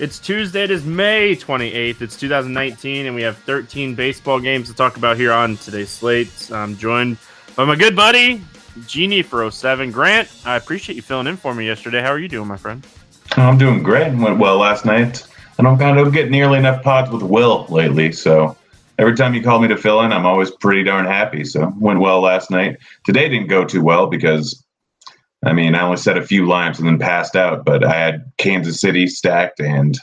It's Tuesday, it is May 28th, it's 2019, and we have 13 baseball games to talk about here on today's slate. I'm joined by my good buddy, Genie for 07. Grant, I appreciate you filling in for me yesterday. How are you doing, my friend? I'm doing great. Went well last night. I don't kind of get nearly enough pods with Will lately, so every time you call me to fill in, I'm always pretty darn happy. So went well last night. Today didn't go too well because I mean, I only set a few lines and then passed out, but I had Kansas City stacked, and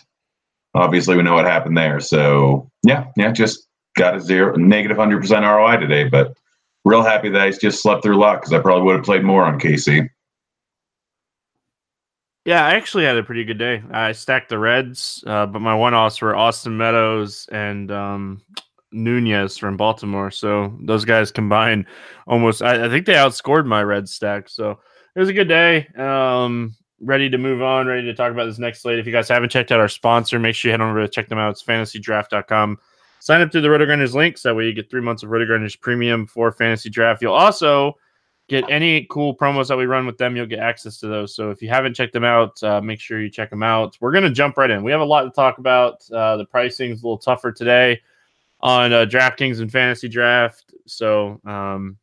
obviously we know what happened there. So yeah, yeah, just got a zero, negative hundred percent ROI today, but real happy that I just slept through luck because I probably would have played more on KC. Yeah, I actually had a pretty good day. I stacked the Reds, uh, but my one offs were Austin Meadows and um, Nunez from Baltimore. So those guys combined almost, I, I think they outscored my Red stack. So it was a good day. Um, ready to move on, ready to talk about this next slate. If you guys haven't checked out our sponsor, make sure you head over to check them out. It's fantasydraft.com. Sign up through the RotoGrinders links. That way you get three months of RotoGrinders premium for fantasy draft. You'll also get any cool promos that we run with them. You'll get access to those. So if you haven't checked them out, uh, make sure you check them out. We're going to jump right in. We have a lot to talk about. Uh, the pricing is a little tougher today on uh, DraftKings and fantasy draft. So, um,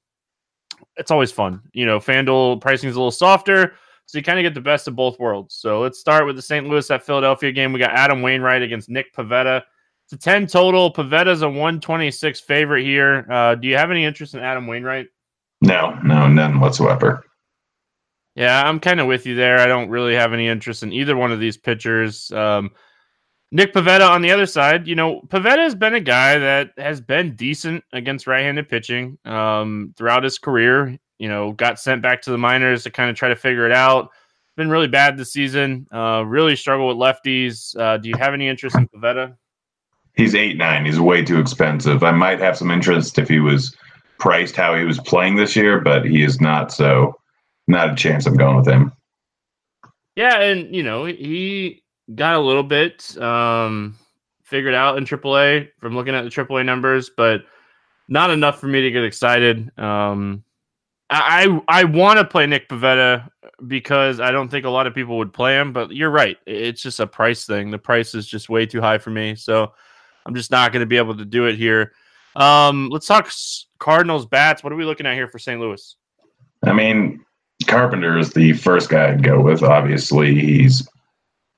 it's always fun. You know, FanDuel pricing is a little softer, so you kind of get the best of both worlds. So let's start with the St. Louis at Philadelphia game. We got Adam Wainwright against Nick Pivetta. It's a 10 total. Pivetta's a 126 favorite here. Uh, do you have any interest in Adam Wainwright? No, no, none whatsoever. Yeah, I'm kind of with you there. I don't really have any interest in either one of these pitchers. Um, Nick Pivetta on the other side, you know, Pivetta has been a guy that has been decent against right-handed pitching um, throughout his career. You know, got sent back to the minors to kind of try to figure it out. Been really bad this season. Uh, really struggle with lefties. Uh, do you have any interest in Pivetta? He's eight nine. He's way too expensive. I might have some interest if he was priced how he was playing this year, but he is not. So, not a chance. I'm going with him. Yeah, and you know he got a little bit um, figured out in AAA from looking at the AAA numbers, but not enough for me to get excited. Um, I I, want to play Nick Pivetta because I don't think a lot of people would play him, but you're right. It's just a price thing. The price is just way too high for me, so I'm just not going to be able to do it here. Um, let's talk Cardinals bats. What are we looking at here for St. Louis? I mean, Carpenter is the first guy I'd go with. Obviously, he's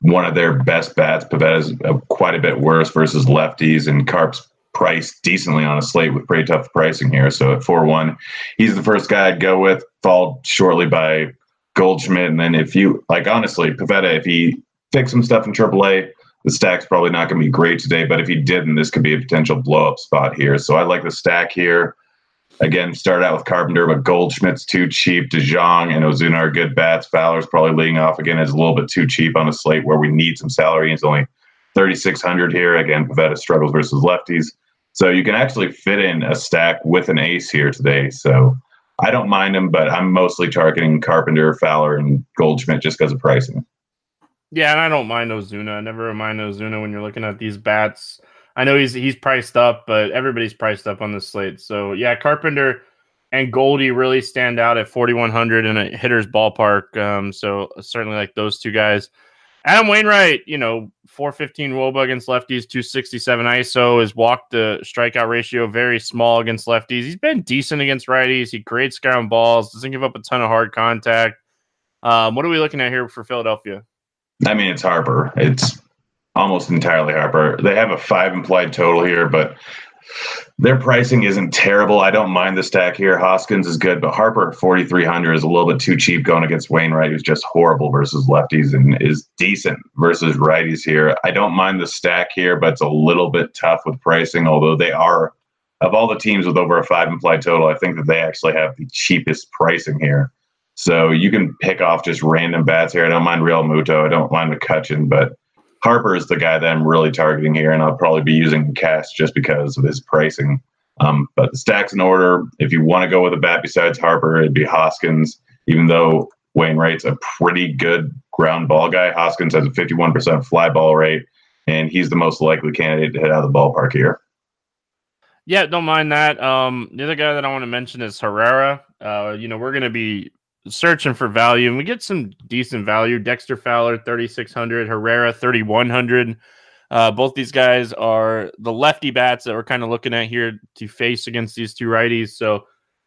one of their best bats. Pivetta's uh, quite a bit worse versus lefties, and Carp's priced decently on a slate with pretty tough pricing here. So at 4 1, he's the first guy I'd go with, followed shortly by Goldschmidt. And then if you, like, honestly, Pivetta, if he fixed some stuff in AAA, the stack's probably not going to be great today. But if he didn't, this could be a potential blow up spot here. So I like the stack here. Again, start out with Carpenter, but Goldschmidt's too cheap. DeJong and Ozuna are good bats. Fowler's probably leading off again is a little bit too cheap on a slate where we need some salary. He's only 3,600 here. Again, Pivetta struggles versus lefties. So you can actually fit in a stack with an ace here today. So I don't mind him, but I'm mostly targeting Carpenter, Fowler, and Goldschmidt just because of pricing. Yeah, and I don't mind Ozuna. I never mind Ozuna when you're looking at these bats. I know he's he's priced up, but everybody's priced up on the slate. So yeah, Carpenter and Goldie really stand out at 4100 in a hitter's ballpark. Um, so certainly like those two guys. Adam Wainwright, you know, 415 Woba against lefties, 267 ISO. His walk to strikeout ratio very small against lefties. He's been decent against righties. He creates ground balls, doesn't give up a ton of hard contact. Um, what are we looking at here for Philadelphia? I mean, it's Harper. It's almost entirely Harper. They have a five implied total here, but their pricing isn't terrible. I don't mind the stack here. Hoskins is good, but Harper at 4,300 is a little bit too cheap going against Wainwright, who's just horrible versus lefties and is decent versus righties here. I don't mind the stack here, but it's a little bit tough with pricing, although they are, of all the teams with over a five implied total, I think that they actually have the cheapest pricing here. So you can pick off just random bats here. I don't mind Realmuto. I don't mind McCutchen, but Harper is the guy that I'm really targeting here, and I'll probably be using cash just because of his pricing. Um, but the stacks in order. If you want to go with a bat besides Harper, it'd be Hoskins. Even though Wainwright's a pretty good ground ball guy, Hoskins has a 51% fly ball rate, and he's the most likely candidate to hit out of the ballpark here. Yeah, don't mind that. Um, the other guy that I want to mention is Herrera. Uh, you know, we're going to be searching for value, and we get some decent value. Dexter Fowler, 3,600, Herrera, 3,100. Uh, both these guys are the lefty bats that we're kind of looking at here to face against these two righties. So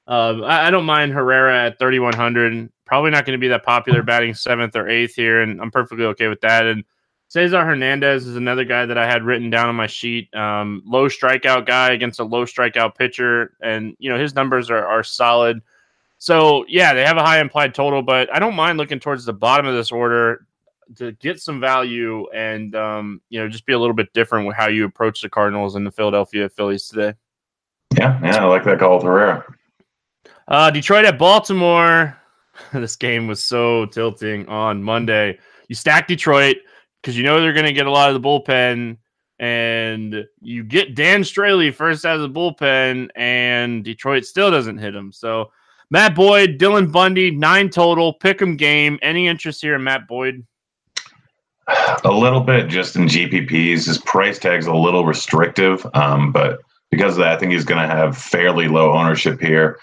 uh, I, I, don't mind Herrera at 3,100. Probably not going to be that popular batting seventh or eighth here, and I'm perfectly okay with that. And Cesar Hernandez is another guy that I had written down on my sheet. Um, low strikeout guy against a low strikeout pitcher, and you know his numbers are are solid. So yeah, they have a high implied total, but I don't mind looking towards the bottom of this order to get some value and um, you know just be a little bit different with how you approach the Cardinals and the Philadelphia Phillies today. Yeah, yeah, I like that call, Herrera. Uh, Detroit at Baltimore. this game was so tilting on Monday. You stack Detroit because you know they're going to get a lot of the bullpen, and you get Dan Straily first out of the bullpen, and Detroit still doesn't hit him. So Matt Boyd, Dylan Bundy, nine total, pick 'em game. Any interest here in Matt Boyd? A little bit just in GPPs. His price tag's a little restrictive, um, but because of that, I think he's going to have fairly low ownership here.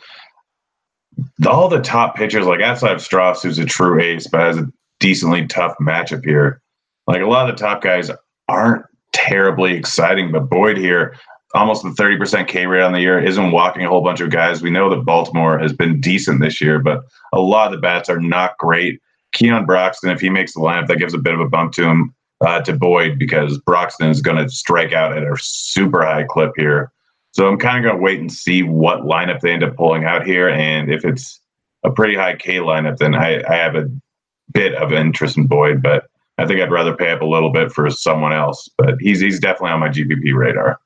All the top pitchers, like outside of Strauss, who's a true ace, but has a decently tough matchup here. Like a lot of the top guys aren't terribly exciting, but Boyd here, almost the 30% K rate on the year, isn't walking a whole bunch of guys. We know that Baltimore has been decent this year, but a lot of the bats are not great. Keon Broxton, if he makes the lineup, that gives a bit of a bump to him, uh, to Boyd, because Broxton is going to strike out at a super high clip here. So I'm kind of going to wait and see what lineup they end up pulling out here. And if it's a pretty high K lineup, then I, I have a bit of interest in Boyd, but I think I'd rather pay up a little bit for someone else, but he's he's definitely on my GPP radar.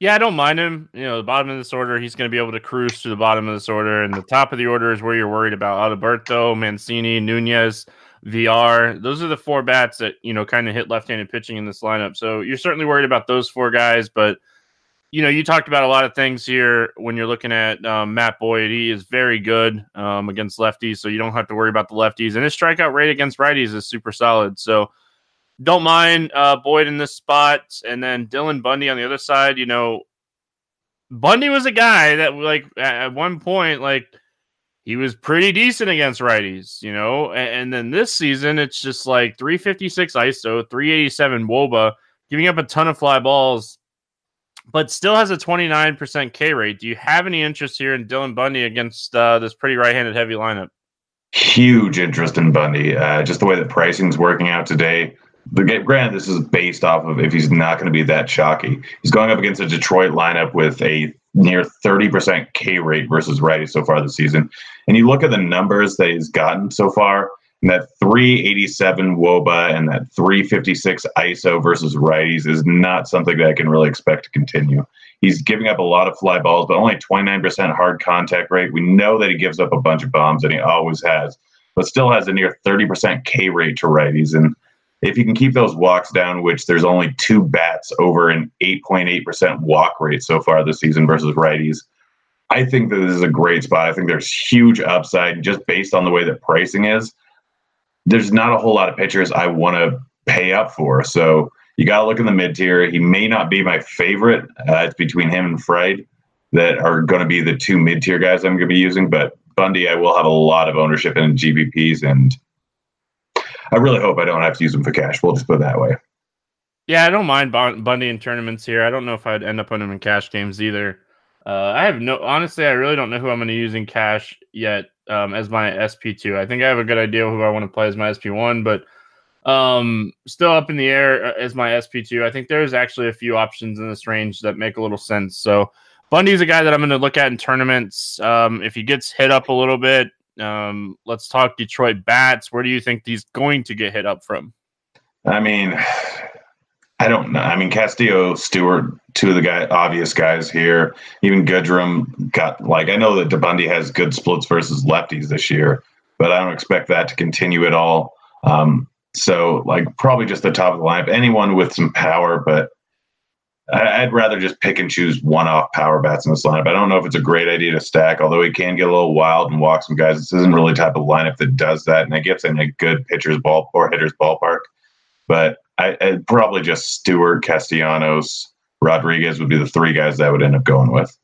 Yeah, I don't mind him. You know, the bottom of this order, he's going to be able to cruise to the bottom of this order, and the top of the order is where you're worried about Alberto, Mancini, Nunez, VR. Those are the four bats that you know kind of hit left-handed pitching in this lineup. So you're certainly worried about those four guys, but you know, you talked about a lot of things here when you're looking at um, Matt Boyd. He is very good um, against lefties, so you don't have to worry about the lefties. And his strikeout rate against righties is super solid. So don't mind uh, Boyd in this spot. And then Dylan Bundy on the other side. You know, Bundy was a guy that, like, at one point, like, he was pretty decent against righties, you know. And, and then this season, it's just like 356 ISO, 387 WOBA, giving up a ton of fly balls but still has a 29% K rate. Do you have any interest here in Dylan Bundy against uh, this pretty right handed heavy lineup? Huge interest in Bundy. Uh, just the way that pricing's working out today. But granted, this is based off of if he's not going to be that chalky. He's going up against a Detroit lineup with a near 30% K rate versus righty so far this season. And you look at the numbers that he's gotten so far, and that 387 woba and that 356 iso versus righties is not something that I can really expect to continue. He's giving up a lot of fly balls, but only 29% hard contact rate. We know that he gives up a bunch of bombs, and he always has, but still has a near 30% K rate to righties. And if you can keep those walks down, which there's only two bats over an 8.8% walk rate so far this season versus righties, I think that this is a great spot. I think there's huge upside just based on the way that pricing is there's not a whole lot of pitchers I want to pay up for. So you got to look in the mid tier. He may not be my favorite. Uh, it's between him and Fried that are going to be the two mid tier guys I'm going to be using. But Bundy, I will have a lot of ownership in GPPs, and I really hope I don't have to use them for cash. We'll just put it that way. Yeah, I don't mind Bundy in tournaments here. I don't know if I'd end up putting him in cash games either. Uh, I have no, honestly, I really don't know who I'm going to use in cash yet um, as my SP2. I think I have a good idea who I want to play as my SP1, but um, still up in the air uh, as my SP2. I think there's actually a few options in this range that make a little sense. So Bundy's a guy that I'm going to look at in tournaments. Um, if he gets hit up a little bit, um, let's talk Detroit bats. Where do you think he's going to get hit up from? I mean, I don't know. I mean, Castillo, Stewart, two of the guy, obvious guys here. Even Goodrum got like I know that DeBundy has good splits versus lefties this year, but I don't expect that to continue at all. Um, So, like, probably just the top of the lineup. Anyone with some power, but I'd rather just pick and choose one-off power bats in this lineup. I don't know if it's a great idea to stack, although he can get a little wild and walk some guys. This isn't really type of lineup that does that, and it gets in a good pitcher's ball or hitter's ballpark. But I, would probably just Stewart, Castellanos, Rodriguez would be the three guys that I would end up going with.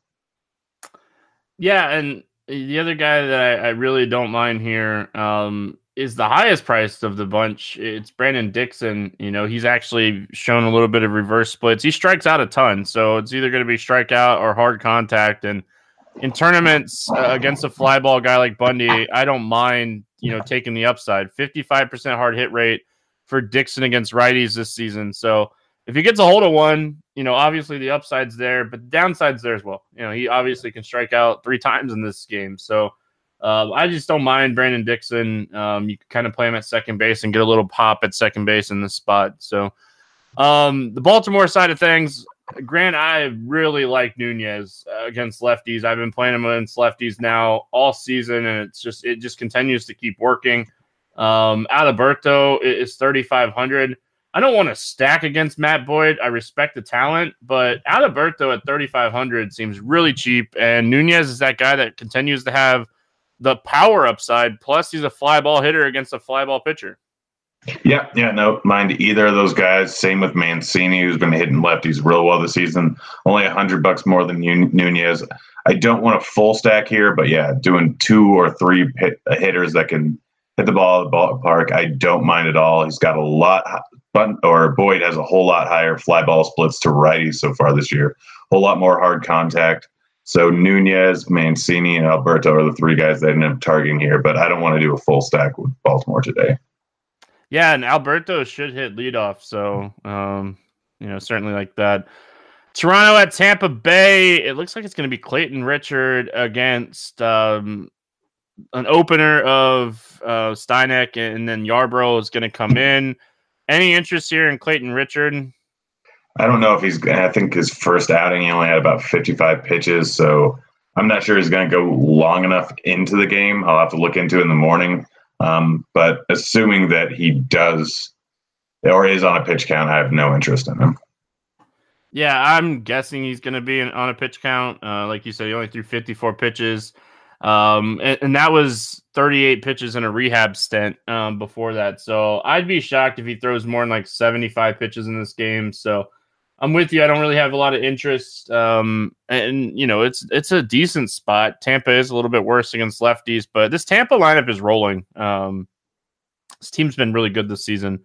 Yeah, and the other guy that I, I really don't mind here um, is the highest priced of the bunch. It's Brandon Dixon. You know, he's actually shown a little bit of reverse splits. He strikes out a ton, so it's either going to be strikeout or hard contact. And in tournaments uh, against a fly ball guy like Bundy, I don't mind you know taking the upside. Fifty five percent hard hit rate for Dixon against righties this season. So if he gets a hold of one, you know, obviously the upside's there, but the downside's there as well. You know, he obviously can strike out three times in this game. So uh, I just don't mind Brandon Dixon. Um, you can kind of play him at second base and get a little pop at second base in this spot. So um, the Baltimore side of things, Grant, I really like Nunez against lefties. I've been playing him against lefties now all season, and it's just it just continues to keep working. Um, Alberto is 3,500. I don't want to stack against Matt Boyd. I respect the talent, but Alberto at 3,500 seems really cheap. And Nunez is that guy that continues to have the power upside. Plus, he's a fly ball hitter against a fly ball pitcher. Yeah, yeah, no, mind either of those guys. Same with Mancini, who's been hitting lefties real well this season. Only a hundred bucks more than Nunez. I don't want a full stack here, but yeah, doing two or three hit, hitters that can hit the ball at the ballpark, I don't mind at all. He's got a lot or Boyd has a whole lot higher fly ball splits to righties so far this year, a whole lot more hard contact. So Nunez, Mancini, and Alberto are the three guys that end up targeting here, but I don't want to do a full stack with Baltimore today. Yeah, and Alberto should hit leadoff, so um, you know certainly like that. Toronto at Tampa Bay. It looks like it's going to be Clayton Richard against um, an opener of uh, Stanek, and then Yarbrough is going to come in. Any interest here in Clayton Richard? I don't know if he's. I think his first outing he only had about 55 pitches, so I'm not sure he's going to go long enough into the game. I'll have to look into it in the morning. Um, but assuming that he does or is on a pitch count, I have no interest in him. Yeah, I'm guessing he's going to be on a pitch count. Uh, like you said, he only threw 54 pitches. Um, and, and, that was 38 pitches in a rehab stint um, before that. So I'd be shocked if he throws more than like 75 pitches in this game. So I'm with you. I don't really have a lot of interest. Um, and you know, it's it's a decent spot. Tampa is a little bit worse against lefties, but this Tampa lineup is rolling. Um, this team's been really good this season.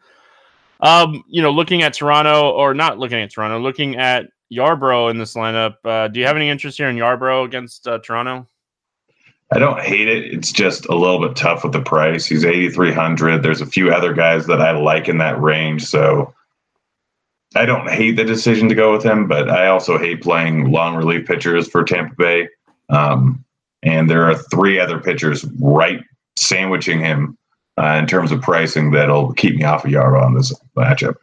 Um, you know, looking at Toronto or not looking at Toronto, looking at Yarbrough in this lineup. Uh, do you have any interest here in Yarbrough against uh, Toronto? I don't hate it. It's just a little bit tough with the price. He's 8,300. There's a few other guys that I like in that range. So I don't hate the decision to go with him, but I also hate playing long relief pitchers for Tampa Bay. Um, and there are three other pitchers right sandwiching him uh, in terms of pricing that'll keep me off of Yarbrough on this matchup.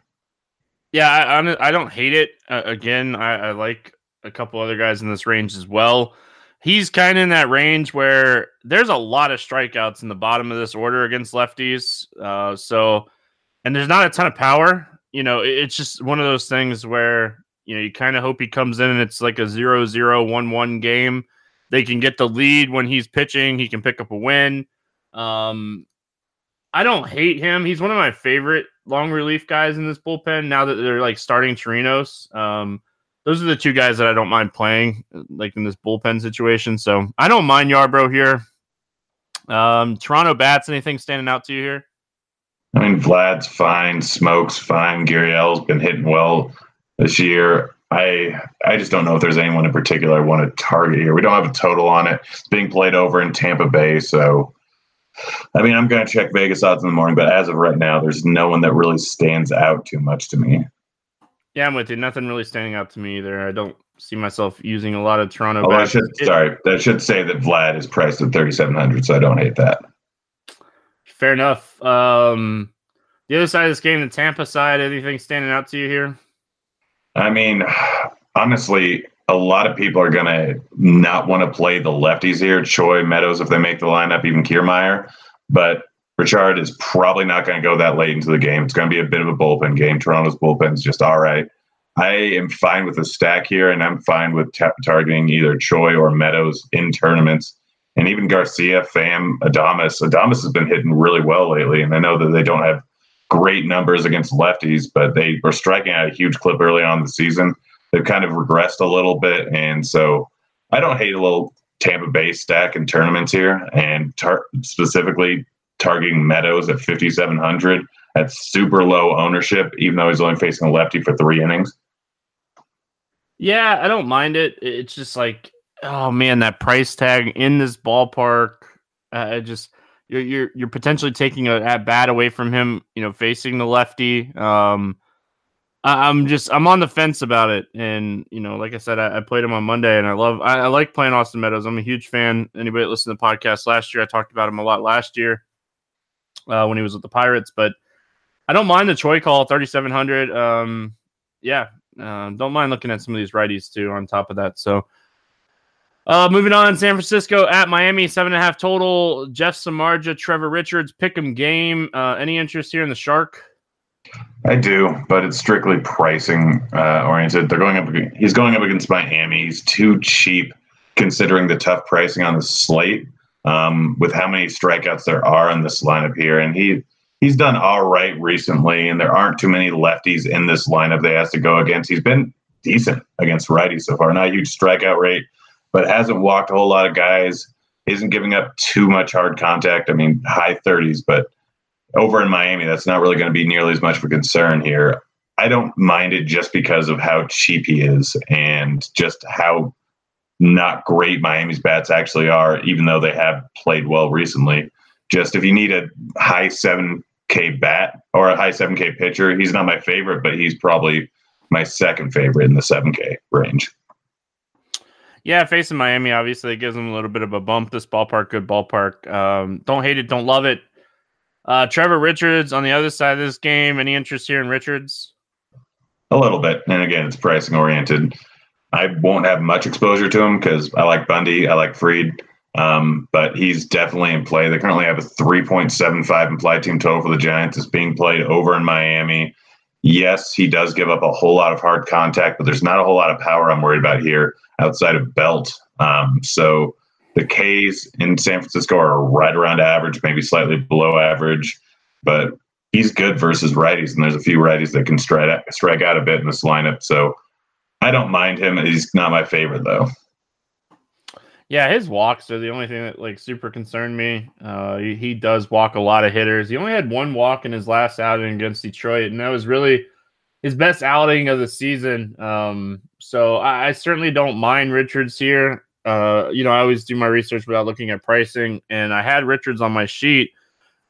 Yeah, I, I don't hate it. Uh, again, I, I like a couple other guys in this range as well he's kind of in that range where there's a lot of strikeouts in the bottom of this order against lefties. Uh, so, and there's not a ton of power. You know, it's just one of those things where you know you kind of hope he comes in and it's like a zero zero one one game. They can get the lead when he's pitching. He can pick up a win. Um, I don't hate him. He's one of my favorite long relief guys in this bullpen. Now that they're like starting Torinos, Um, those are the two guys that I don't mind playing, like in this bullpen situation. So I don't mind Yarbrough here. Um, Toronto bats, anything standing out to you here? I mean, Vlad's fine, Smoak's fine, Gurriel's been hitting well this year. I I just don't know if there's anyone in particular I want to target here. We don't have a total on it. It's being played over in Tampa Bay, so I mean, I'm going to check Vegas odds in the morning, but as of right now, there's no one that really stands out too much to me. Yeah, I'm with you. Nothing really standing out to me either. I don't see myself using a lot of Toronto. Oh, I should it, sorry. That should say that Vlad is priced at 3,700, so I don't hate that. Fair enough. Um, the other side of this game, the Tampa side, anything standing out to you here? I mean, honestly, a lot of people are going to not want to play the lefties here. Choi, Meadows, if they make the lineup, even Kiermaier. But Richard is probably not going to go that late into the game. It's going to be a bit of a bullpen game. Toronto's bullpen is just all right. I am fine with the stack here, and I'm fine with targeting either Choi or Meadows in tournaments. And even Garcia, Pham, Adames. Adames has been hitting really well lately, and I know that they don't have great numbers against lefties, but they were striking out a huge clip early on the season. They've kind of regressed a little bit, and so I don't hate a little Tampa Bay stack in tournaments here, and tar- specifically targeting Meadows at 5,700 at super low ownership, even though he's only facing a lefty for three innings. Yeah, I don't mind it. It's just like, oh man, that price tag in this ballpark. Uh, just you're you're you're potentially taking a at bat away from him. You know, facing the lefty. Um, I, am just I'm on the fence about it, and you know, like I said, I, I played him on Monday, and I love I, I, like playing Austin Meadows. I'm a huge fan. Anybody that listened to the podcast last year, I talked about him a lot last year uh, when he was with the Pirates, but I don't mind the Troy call 3700. Um, yeah, uh, don't mind looking at some of these righties too. On top of that, so. Uh, moving on, San Francisco at Miami, seven and a half total. Jeff Samardzija, Trevor Richards, pick 'em game. Uh, any interest here in the Shark? I do, but it's strictly pricing uh, oriented. They're going up. He's going up against Miami. He's too cheap considering the tough pricing on the slate. Um, with how many strikeouts there are in this lineup here, and he he's done all right recently, and there aren't too many lefties in this lineup he has to go against. He's been decent against righties so far. Not a huge strikeout rate, but hasn't walked a whole lot of guys. Isn't giving up too much hard contact. I mean, high 30s, but over in Miami, that's not really going to be nearly as much of a concern here. I don't mind it just because of how cheap he is and just how not great Miami's bats actually are, even though they have played well recently. Just if you need a high 7K bat or a high 7K pitcher, he's not my favorite, but he's probably my second favorite in the 7K range. Yeah, facing Miami, obviously, gives them a little bit of a bump. This ballpark, good ballpark. Um, don't hate it, don't love it. Uh, Trevor Richards on the other side of this game. Any interest here in Richards? A little bit, and again, it's pricing oriented. I won't have much exposure to him because I like Bundy, I like Fried, um, but he's definitely in play. They currently have a 3.75 implied team total for the Giants. It's being played over in Miami. Yes, he does give up a whole lot of hard contact, but there's not a whole lot of power I'm worried about here outside of Belt. Um, so the K's in San Francisco are right around average, maybe slightly below average, but he's good versus righties, and there's a few righties that can strike out, strike out a bit in this lineup. So I don't mind him. He's not my favorite though. Yeah, his walks are the only thing that like super concerned me. Uh, he, he does walk a lot of hitters. He only had one walk in his last outing against Detroit, and that was really his best outing of the season. Um, so I, I certainly don't mind Richards here uh, you know, I always do my research without looking at pricing, and I had Richards on my sheet,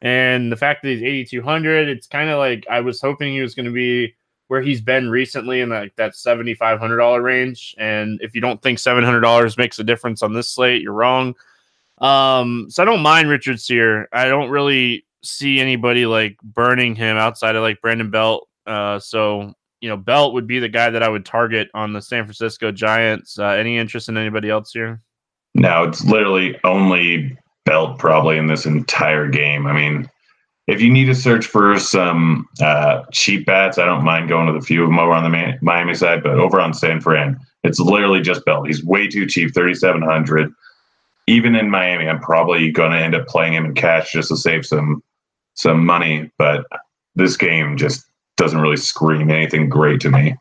and the fact that he's 8,200, it's kind of like I was hoping he was going to be where he's been recently in like that $7,500 range. And if you don't think $700 makes a difference on this slate, you're wrong. Um, so I don't mind Richards here. I don't really see anybody like burning him outside of like Brandon Belt. Uh, so you know, Belt would be the guy that I would target on the San Francisco Giants. Uh, any interest in anybody else here? No, it's literally only Belt probably in this entire game. I mean, if you need to search for some uh, cheap bats, I don't mind going with a few of them over on the Miami side, but over on San Fran, it's literally just Belt. He's way too cheap, thirty seven hundred. Even in Miami, I'm probably going to end up playing him in cash just to save some some money. But this game just doesn't really scream anything great to me.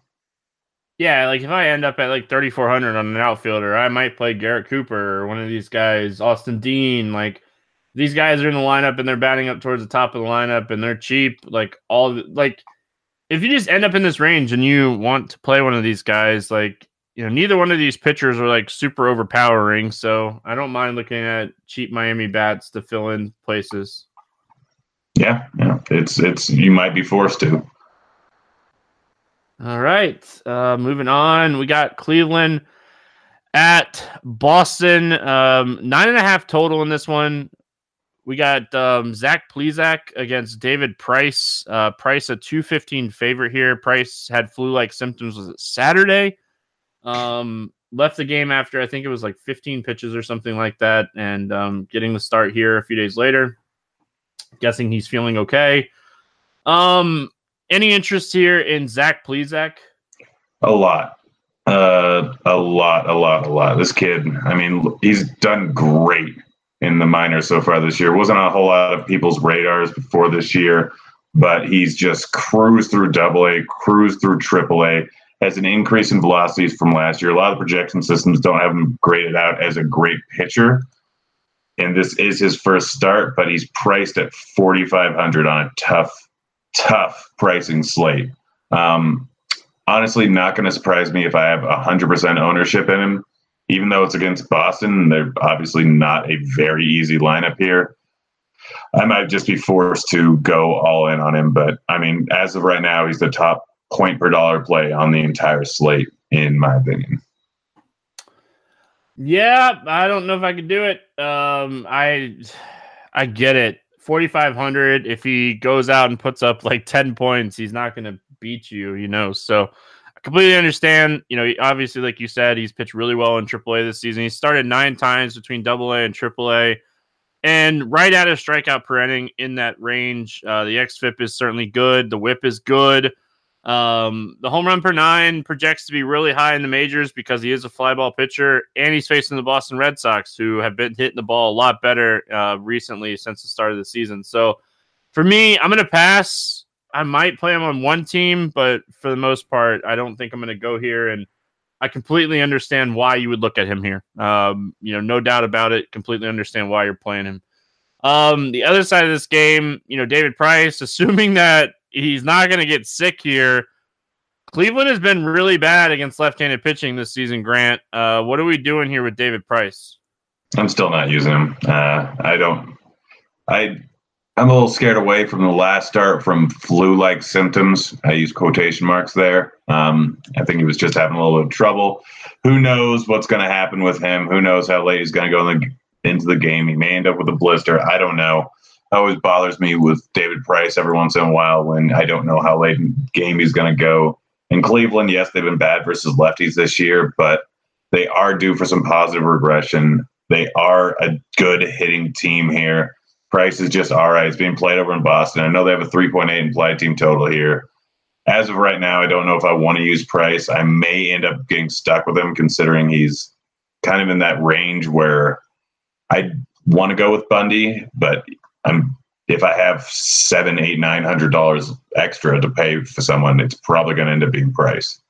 Yeah, like if I end up at like 3,400 on an outfielder, I might play Garrett Cooper or one of these guys, Austin Dean. Like these guys are in the lineup and they're batting up towards the top of the lineup and they're cheap. Like all like if you just end up in this range and you want to play one of these guys, like you know, neither one of these pitchers are like super overpowering. So I don't mind looking at cheap Miami bats to fill in places. Yeah, yeah, it's it's you might be forced to. All right. Uh, moving on. We got Cleveland at Boston. Um, nine and a half total in this one. We got um, Zach Plesac against David Price. Uh, Price a 215 favorite here. Price had flu like symptoms was it Saturday. Um, left the game after I think it was like 15 pitches or something like that, and um, getting the start here a few days later. Guessing he's feeling okay. Um, any interest here in Zach Plesac? A lot. Uh, a lot, a lot, a lot. This kid, I mean, he's done great in the minors so far this year. Wasn't on a whole lot of people's radars before this year, but he's just cruised through double A, cruised through triple A, has an increase in velocities from last year. A lot of projection systems don't have him graded out as a great pitcher. And this is his first start, but he's priced at 4,500 on a tough, tough pricing slate. Um, honestly, not going to surprise me if I have 100% ownership in him even though it's against Boston, they're obviously not a very easy lineup here. I might just be forced to go all in on him. But I mean, as of right now, he's the top point per dollar play on the entire slate, in my opinion. Yeah, I don't know if I could do it. Um, I I get it. 4500 if he goes out and puts up like 10 points, he's not going to beat you, you know. So I completely understand. You know, obviously, like you said, he's pitched really well in AAA this season. He started nine times between AA and AAA, and right at a strikeout per inning in that range. Uh, the xFIP is certainly good. The WHIP is good. Um, the home run per nine projects to be really high in the majors because he is a fly ball pitcher, and he's facing the Boston Red Sox, who have been hitting the ball a lot better uh, recently since the start of the season. So, for me, I'm going to pass. I might play him on one team, but for the most part, I don't think I'm going to go here. And I completely understand why you would look at him here. Um, you know, no doubt about it. Completely understand why you're playing him. Um, the other side of this game, you know, David Price, assuming that he's not going to get sick here. Cleveland has been really bad against left-handed pitching this season. Grant, uh, what are we doing here with David Price? I'm still not using him. Uh, I don't. I I'm a little scared away from the last start from flu-like symptoms. I use quotation marks there. Um, I think he was just having a little bit of trouble. Who knows what's going to happen with him? Who knows how late he's going to go in the, into the game? He may end up with a blister. I don't know. It always bothers me with David Price every once in a while when I don't know how late in game he's going to go. In Cleveland, yes, they've been bad versus lefties this year, but they are due for some positive regression. They are a good hitting team here. Price is just all right. It's being played over in Boston. I know they have a 3.8 implied team total here. As of right now, I don't know if I want to use Price. I may end up getting stuck with him considering he's kind of in that range where I want to go with Bundy, but I'm if I have seven, eight, nine hundred dollars extra to pay for someone, it's probably going to end up being Price.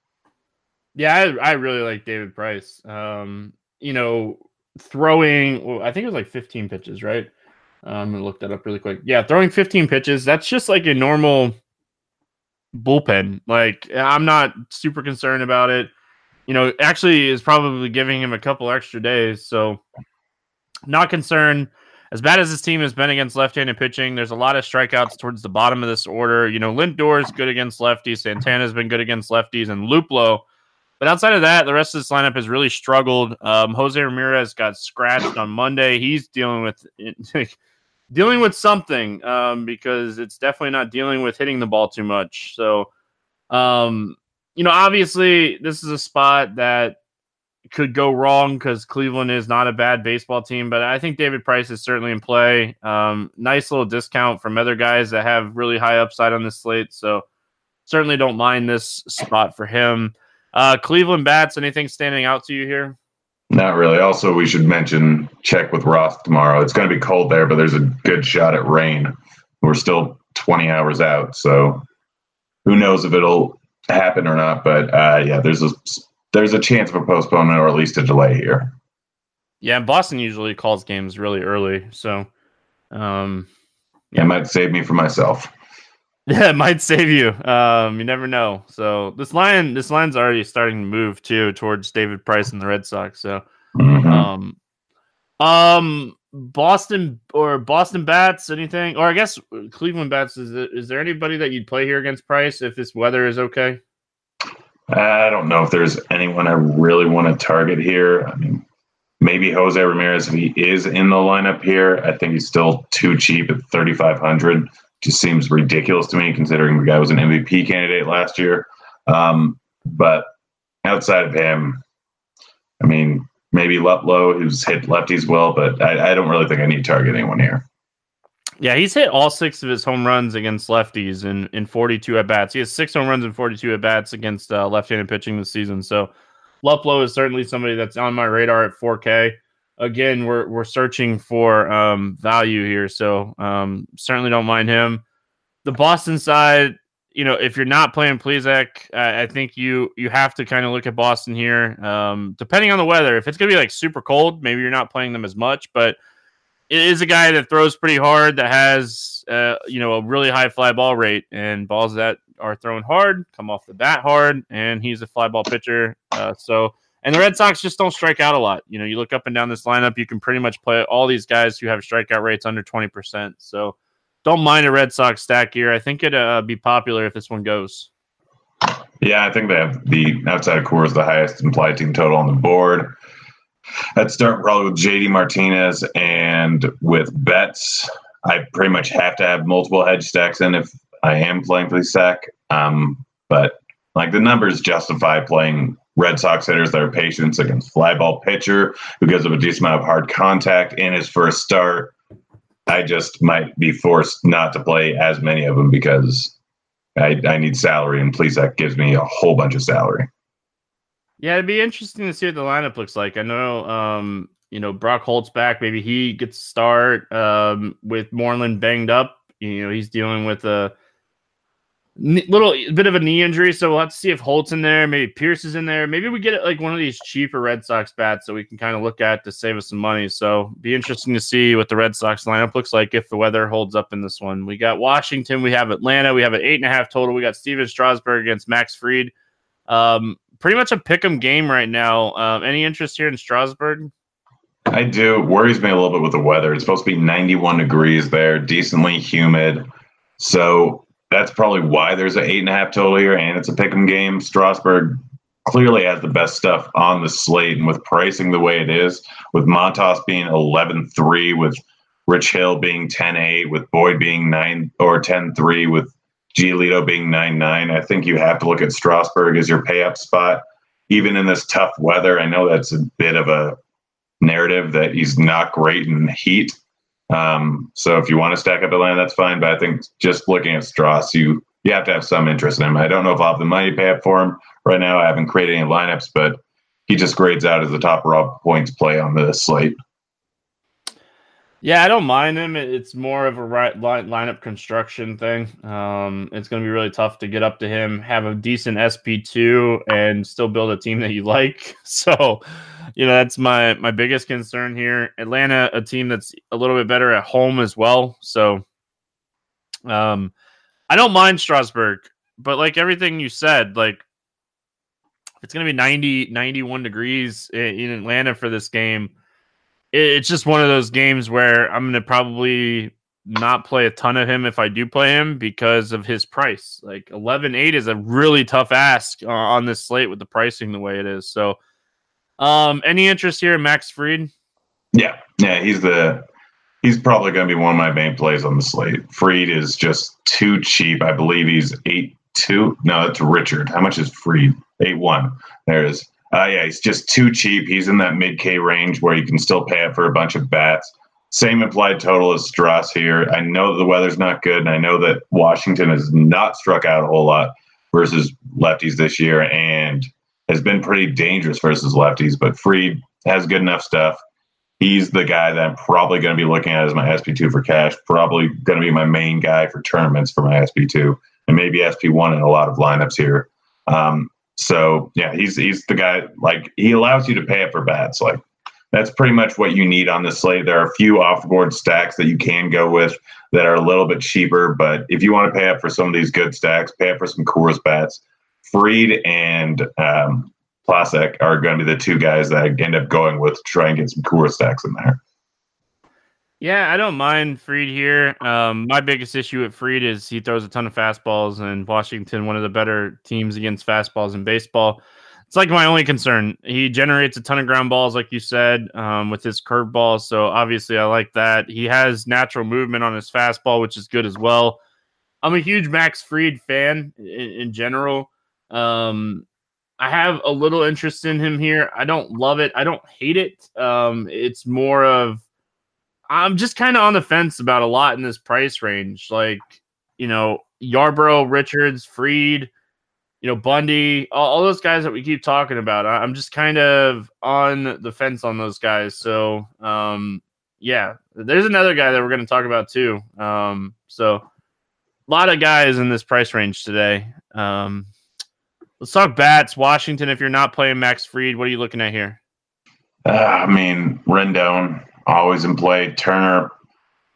Yeah, I, I really like David Price. Um, you know, throwing, well, I think it was like 15 pitches, right? I'm gonna look that up really quick. Yeah, throwing 15 pitches, that's just like a normal bullpen. Like I'm not super concerned about it. You know, actually is probably giving him a couple extra days, so not concerned. As bad as this team has been against left-handed pitching, there's a lot of strikeouts towards the bottom of this order. You know, Lindor is good against lefties, Santana's been good against lefties, and Luplow. But outside of that, the rest of this lineup has really struggled. Um, Jose Ramirez got scratched on Monday. He's dealing with dealing with something um, because it's definitely not dealing with hitting the ball too much. So, um, you know, obviously, this is a spot that could go wrong because Cleveland is not a bad baseball team, but I think David Price is certainly in play. Um, nice little discount from other guys that have really high upside on this slate. So, certainly don't mind this spot for him. Uh, Cleveland bats, anything standing out to you here? Not really. Also, we should mention check with Roth tomorrow. It's going to be cold there, but there's a good shot at rain. We're still 20 hours out, so who knows if it'll happen or not. But uh, yeah, there's a there's a chance of a postponement or at least a delay here. Yeah, Boston usually calls games really early, so um, yeah, it might save me for myself. Yeah, it might save you. Um, you never know. So this line, this line's already starting to move too towards David Price and the Red Sox. So, mm-hmm. um, um, Boston or Boston bats, anything? Or I guess Cleveland bats. Is there, is there anybody that you'd play here against Price if this weather is okay? I don't know if there's anyone I really want to target here. I mean, maybe Jose Ramirez if he is in the lineup here. I think he's still too cheap at 3,500 just seems ridiculous to me considering the guy was an MVP candidate last year. Um, but outside of him, I mean, maybe Luplow, who's hit lefties well, but I, I, don't really think I need to target anyone here. Yeah, he's hit all six of his home runs against lefties in, in 42 at bats. He has six home runs and 42 at bats against uh, left handed pitching this season. So Luplow is certainly somebody that's on my radar at 4K. Again, we're we're searching for um, value here, so um, certainly don't mind him. The Boston side, you know, if you're not playing Plesac, I, I think you you have to kind of look at Boston here. Um, depending on the weather, if it's gonna be like super cold, maybe you're not playing them as much, but it is a guy that throws pretty hard, that has uh, you know a really high fly ball rate, and balls that are thrown hard come off the bat hard, and he's a fly ball pitcher. Uh, so, and the Red Sox just don't strike out a lot. You know, you look up and down this lineup, you can pretty much play all these guys who have strikeout rates under twenty percent. So, don't mind a Red Sox stack here. I think it'd uh, be popular if this one goes. Yeah, I think they have the outside of Coors the highest implied team total on the board. I'd start probably with JD Martinez and with Betts. I pretty much have to have multiple hedge stacks in if I am playing for the stack. Um, but like the numbers justify playing Red Sox hitters that are patients against flyball pitcher who gives up a decent amount of hard contact in his first start. I just might be forced not to play as many of them because I, I need salary, and Plesac gives me a whole bunch of salary. Yeah, it'd be interesting to see what the lineup looks like. I know, um, you know, Brock Holt's back. Maybe he gets a start um, with Moreland banged up. You know, he's dealing with a little bit of a knee injury, so we'll have to see if Holt's in there. Maybe Pearce is in there. Maybe we get like one of these cheaper Red Sox bats that we can kind of look at to save us some money. So be interesting to see what the Red Sox lineup looks like if the weather holds up in this one. We got Washington, we have Atlanta, we have an eight and a half total. We got Stephen Strasburg against Max Fried. Um, pretty much a pick 'em game right now. Um, any interest here in Strasburg? I do. Worries me a little bit with the weather. It's supposed to be 91 degrees there, decently humid. So that's probably why there's an eight and a half total here, and it's a pick 'em game. Strasburg clearly has the best stuff on the slate, and with pricing the way it is, with Montas being 11-3, with Rich Hill being 10-8, with Boyd being nine or 10-3, with Giolito being nine nine. I think you have to look at Strasburg as your pay up spot, even in this tough weather. I know that's a bit of a narrative that he's not great in heat. Um, so if you want to stack up Atlanta, that's fine. But I think just looking at Strauss, you you have to have some interest in him. I don't know if I'll have the money to pay up for him right now. I haven't created any lineups, but he just grades out as the top raw points play on the slate. Yeah, I don't mind him. It's more of a right line, lineup construction thing. Um, it's going to be really tough to get up to him, have a decent SP2, and still build a team that you like. So, you know, that's my my biggest concern here. Atlanta, a team that's a little bit better at home as well. So, um, I don't mind Strasburg, but like everything you said, like it's going to be 90, 91 degrees in Atlanta for this game it's just one of those games where I'm to probably not play a ton of him if I do play him because of his price. Like 11 8 is a really tough ask uh, on this slate with the pricing the way it is. So, um, any interest here in Max Fried? Yeah. Yeah. He's the, he's probably going to be one of my main plays on the slate. Fried is just too cheap. I believe he's 8 2. No, that's Richard. How much is Fried? 8 1. There is. Uh, yeah, he's just too cheap. He's in that mid K range where you can still pay it for a bunch of bats. Same implied total as Strauss here. I know the weather's not good, and I know that Washington has not struck out a whole lot versus lefties this year and has been pretty dangerous versus lefties. But Fried has good enough stuff. He's the guy that I'm probably going to be looking at as my SP2 for cash, probably going to be my main guy for tournaments for my SP2, and maybe SP1 in a lot of lineups here. Um, so yeah, he's he's the guy. Like he allows you to pay up for bats. Like that's pretty much what you need on the slate. There are a few off board stacks that you can go with that are a little bit cheaper, but if you want to pay up for some of these good stacks, pay up for some Coors bats. Fried and um, Plesac are going to be the two guys that I end up going with to try and get some Coors stacks in there. Yeah, I don't mind Fried here. Um, my biggest issue with Fried is he throws a ton of fastballs, and Washington, one of the better teams against fastballs in baseball. It's like my only concern. He generates a ton of ground balls, like you said, um, with his curveball. So obviously, I like that. He has natural movement on his fastball, which is good as well. I'm a huge Max Fried fan in, in general. Um, I have a little interest in him here. I don't love it. I don't hate it. Um, it's more of I'm just kind of on the fence about a lot in this price range. Like, you know, Yarbrough, Richards, Fried, you know, Bundy, all, all, those guys that we keep talking about. I, am just kind of on the fence on those guys. So, um, yeah, there's another guy that we're going to talk about too. Um, so, a lot of guys in this price range today. Um, let's talk bats. Washington, if you're not playing Max Fried, what are you looking at here? Uh, I mean, Rendon always in play. Turner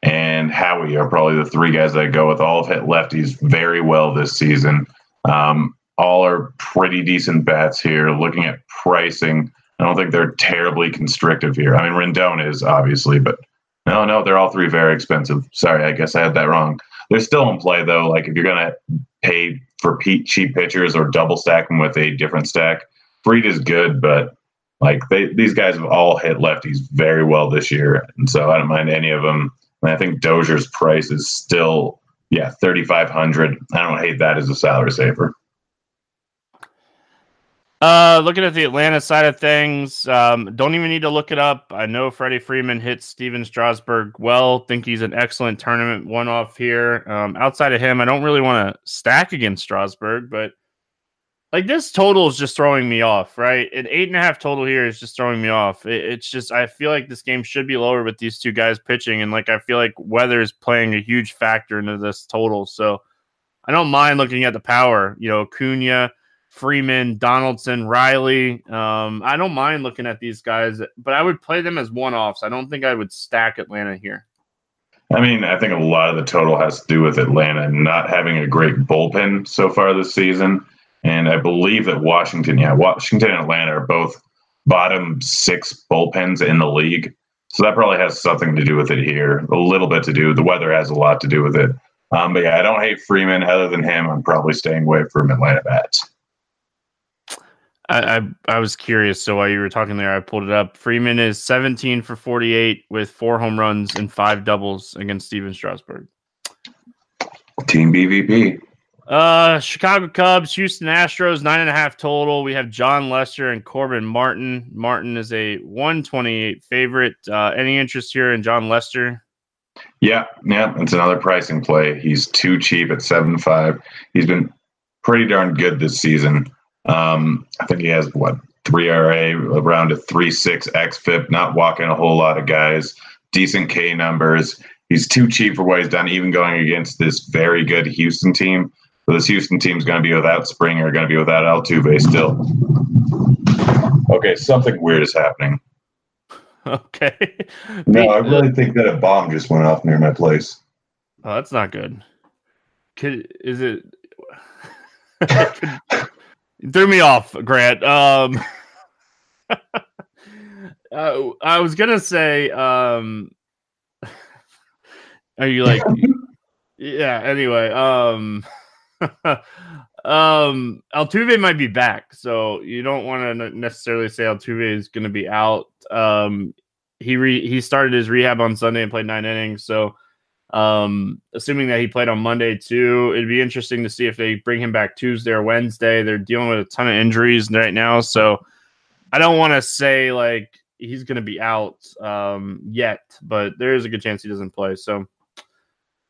and Howie are probably the three guys that I go with. All have hit lefties very well this season. Um, all are pretty decent bats here. Looking at pricing, I don't think they're terribly constrictive here. I mean, Rendon is obviously, but no, no, they're all three very expensive. Sorry, I guess I had that wrong. They're still in play though. Like if you're gonna pay for cheap pitchers or double stack them with a different stack, Fried is good, but like they, these guys have all hit lefties very well this year, and so I don't mind any of them. And I think Dozier's price is still yeah thirty five hundred. I don't hate that as a salary saver. Uh, looking at the Atlanta side of things, um, don't even need to look it up. I know Freddie Freeman hits Stephen Strasburg well. Think he's an excellent tournament one off here. Um, outside of him, I don't really want to stack against Strasburg, but like this total is just throwing me off, right? An eight and a half total here is just throwing me off. It, it's just I feel like this game should be lower with these two guys pitching, and like I feel like weather is playing a huge factor into this total. So I don't mind looking at the power. You know, Cunha, Freeman, Donaldson, Riley. Um, I don't mind looking at these guys, but I would play them as one offs. I don't think I would stack Atlanta here. I mean, I think a lot of the total has to do with Atlanta not having a great bullpen so far this season. And I believe that Washington, yeah, Washington and Atlanta are both bottom six bullpens in the league. So that probably has something to do with it here. A little bit to do. The weather has a lot to do with it. Um, but yeah, I don't hate Freeman. Other than him, I'm probably staying away from Atlanta bats. I, I, I was curious. So while you were talking there, I pulled it up. Freeman is 17 for 48 with four home runs and five doubles against Stephen Strasburg. Team BVP. Uh, Chicago Cubs, Houston Astros, nine and a half total. We have Jon Lester and Corbin Martin. Martin is a 128 favorite. Uh, any interest here in Jon Lester? Yeah, yeah, it's another pricing play. He's too cheap at seven five. He's been pretty darn good this season. Um, I think he has what three RA around a three six xFIP, not walking a whole lot of guys, decent K numbers. He's too cheap for what he's done, even going against this very good Houston team. So this Houston team's going to be without Springer, going to be without Altuve still. Okay, something weird is happening. Okay. no, I really think that a bomb just went off near my place. Oh, that's not good. Could is it? threw me off, Grant. Um, uh, I was gonna say, um, are you like, yeah? Anyway, um, um, Altuve might be back, so you don't want to necessarily say Altuve is going to be out. Um, he re- he started his rehab on Sunday and played nine innings, so um, assuming that he played on Monday too, it'd be interesting to see if they bring him back Tuesday or Wednesday. They're dealing with a ton of injuries right now, so I don't want to say like he's going to be out um, yet, but there is a good chance he doesn't play. So,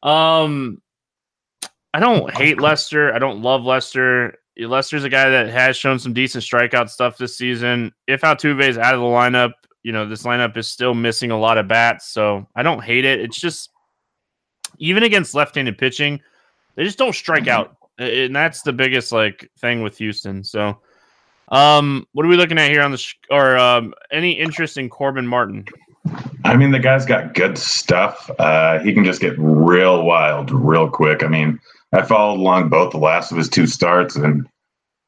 um, I don't hate Lester. I don't love Lester. Lester's a guy that has shown some decent strikeout stuff this season. If Altuve is out of the lineup, you know this lineup is still missing a lot of bats, so I don't hate it. It's just even against left-handed pitching, they just don't strike mm-hmm. out, and that's the biggest like thing with Houston. So, um, what are we looking at here on the sh- or um, any interest in Corbin Martin? I mean, the guy's got good stuff. Uh, he can just get real wild real quick. I mean, I followed along both the last of his two starts, and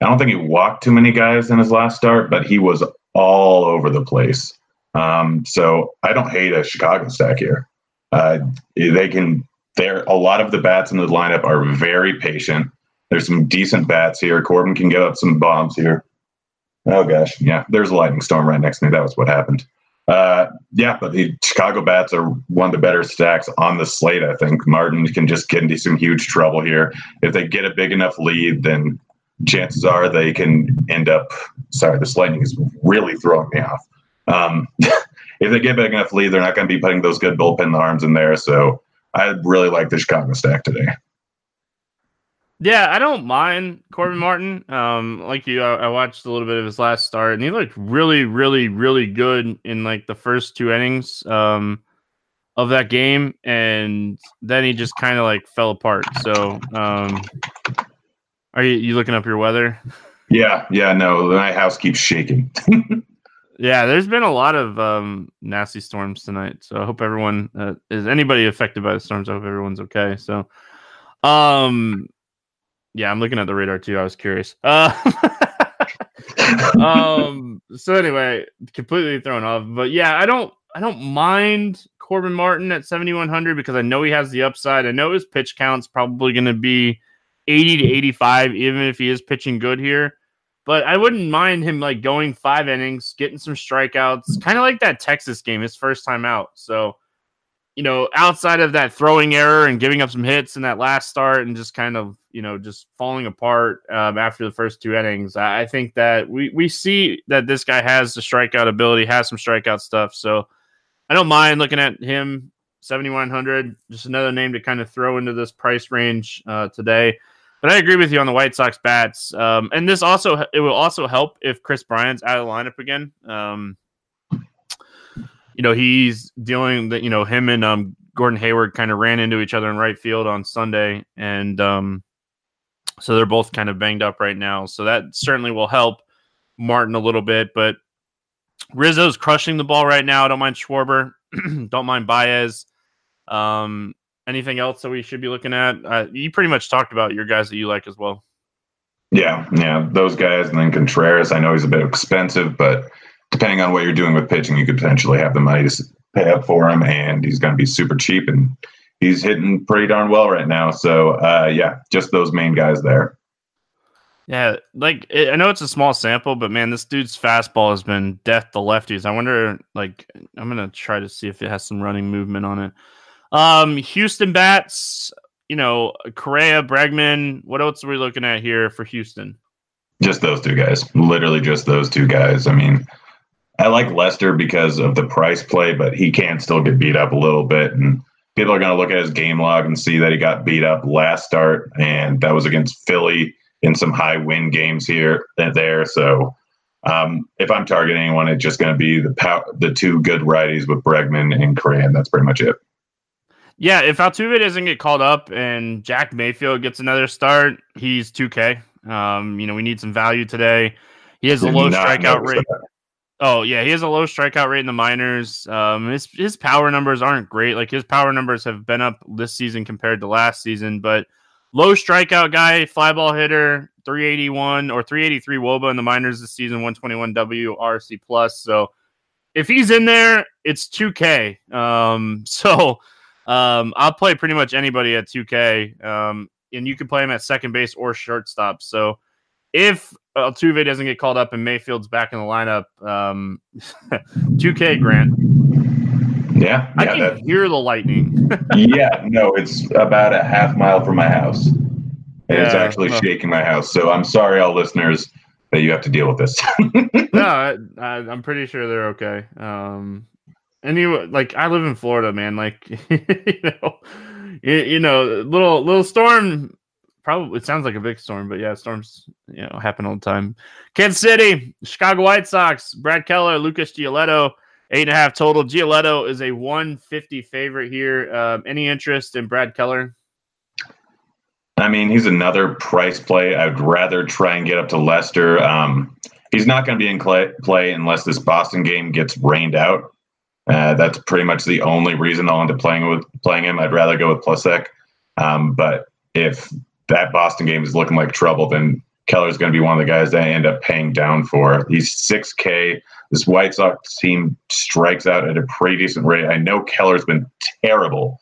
I don't think he walked too many guys in his last start, but he was all over the place. Um, so I don't hate a Chicago stack here. Uh, they can there a lot of the bats in the lineup are very patient. There's some decent bats here. Corbin can get up some bombs here. Oh gosh, yeah. There's a lightning storm right next to me. That was what happened. Uh, yeah, but the Chicago bats are one of the better stacks on the slate. I think Martin can just get into some huge trouble here. If they get a big enough lead, then chances are they can end up. Sorry, this lightning is really throwing me off. Um, if they get big enough lead, they're not going to be putting those good bullpen arms in there. So I really like the Chicago stack today. Yeah, I don't mind Corbin Martin. Um, like you, I, I, watched a little bit of his last start, and he looked really, really, really good in like the first two innings um, of that game, and then he just kind of like fell apart. So, um, are you, you looking up your weather? Yeah, yeah, no, my house keeps shaking. yeah, there's been a lot of um, nasty storms tonight, so I hope everyone uh, is anybody affected by the storms. I hope everyone's okay. So, um, yeah, I'm looking at the radar too. I was curious. Uh, um. So anyway, completely thrown off. But yeah, I don't. I don't mind Corbin Martin at 7100 because I know he has the upside. I know his pitch count's probably going to be 80 to 85, even if he is pitching good here. But I wouldn't mind him like going five innings, getting some strikeouts, kind of like that Texas game, his first time out. So you know, outside of that throwing error and giving up some hits in that last start and just kind of, you know, just falling apart um, after the first two innings, I, think that we, we see that this guy has the strikeout ability, has some strikeout stuff. So I don't mind looking at him, 7,100, just another name to kind of throw into this price range uh, today. But I agree with you on the White Sox bats. Um, and this also, it will also help if Kris Bryant's out of the lineup again. Um, you know, he's dealing that, you know, him and um, Gordon Hayward kind of ran into each other in right field on Sunday. And um, so they're both kind of banged up right now. So that certainly will help Martin a little bit. But Rizzo's crushing the ball right now. I don't mind Schwarber. don't mind Baez. Um, anything else that we should be looking at? Uh, you pretty much talked about your guys that you like as well. Yeah, yeah, those guys, and then Contreras. I know he's a bit expensive, but depending on what you're doing with pitching, you could potentially have the money to pay up for him, and he's going to be super cheap, and he's hitting pretty darn well right now. So, uh, yeah, just those main guys there. Yeah, like I know it's a small sample, but man, this dude's fastball has been death to lefties. I wonder, like, I'm gonna try to see if it has some running movement on it. Um, Houston bats, you know, Correa, Bregman. What else are we looking at here for Houston? Just those two guys. Literally, just those two guys. I mean, I like Lester because of the price play, but he can still get beat up a little bit. And people are going to look at his game log and see that he got beat up last start, and that was against Philly in some high win games here and there. So um, if I'm targeting anyone, it's just going to be the pow- the two good righties with Bregman and Cran. That's pretty much it. Yeah, if Altuve doesn't get called up and Jack Mayfield gets another start, he's 2K. Um, you know, we need some value today. He has a low strikeout rate. That. Oh yeah, he has a low strikeout rate in the minors. Um, his his power numbers aren't great. Like his power numbers have been up this season compared to last season, but low strikeout guy, fly ball hitter, 381 or 383 woba in the minors this season, 121 WRC plus. So if he's in there, it's 2K. Um, so um, I'll play pretty much anybody at 2K. Um, and you can play him at second base or shortstop. So if Altuve doesn't get called up and Mayfield's back in the lineup, um, 2K Grant. Yeah, I can that, hear the lightning. yeah, no, it's about a half mile from my house. Yeah, it's actually shaking my house. So I'm sorry, all listeners, that you have to deal with this. no, I, am pretty sure they're okay. Um, and you like, I live in Florida, man. Like, you know, you, you know, little little storm probably it sounds like a big storm, but yeah, storms you know happen all the time. Kansas City, Chicago White Sox, Brad Keller, Lucas Giolito, eight and a half total. Giolito is a 150 favorite here. Um, any interest in Brad Keller? I mean, he's another price play. I'd rather try and get up to Lester. Um, he's not going to be in play unless this Boston game gets rained out. Uh, that's pretty much the only reason I'll end up playing with playing him. I'd rather go with Plesac. Um, but if that Boston game is looking like trouble, then Keller's going to be one of the guys that I end up paying down for. He's 6K. This White Sox team strikes out at a pretty decent rate. I know Keller's been terrible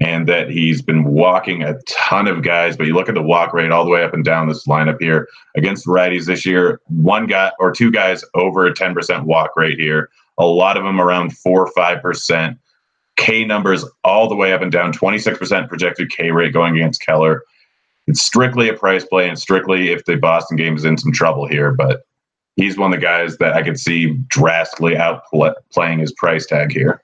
and that he's been walking a ton of guys, but you look at the walk rate all the way up and down this lineup here against righties this year, one guy or two guys over a 10% walk rate here, a lot of them around four or 5%. K numbers all the way up and down, 26% projected K rate going against Keller it's strictly a price play and strictly if the Boston game is in some trouble here. But he's one of the guys that I could see drastically outplaying his price tag here.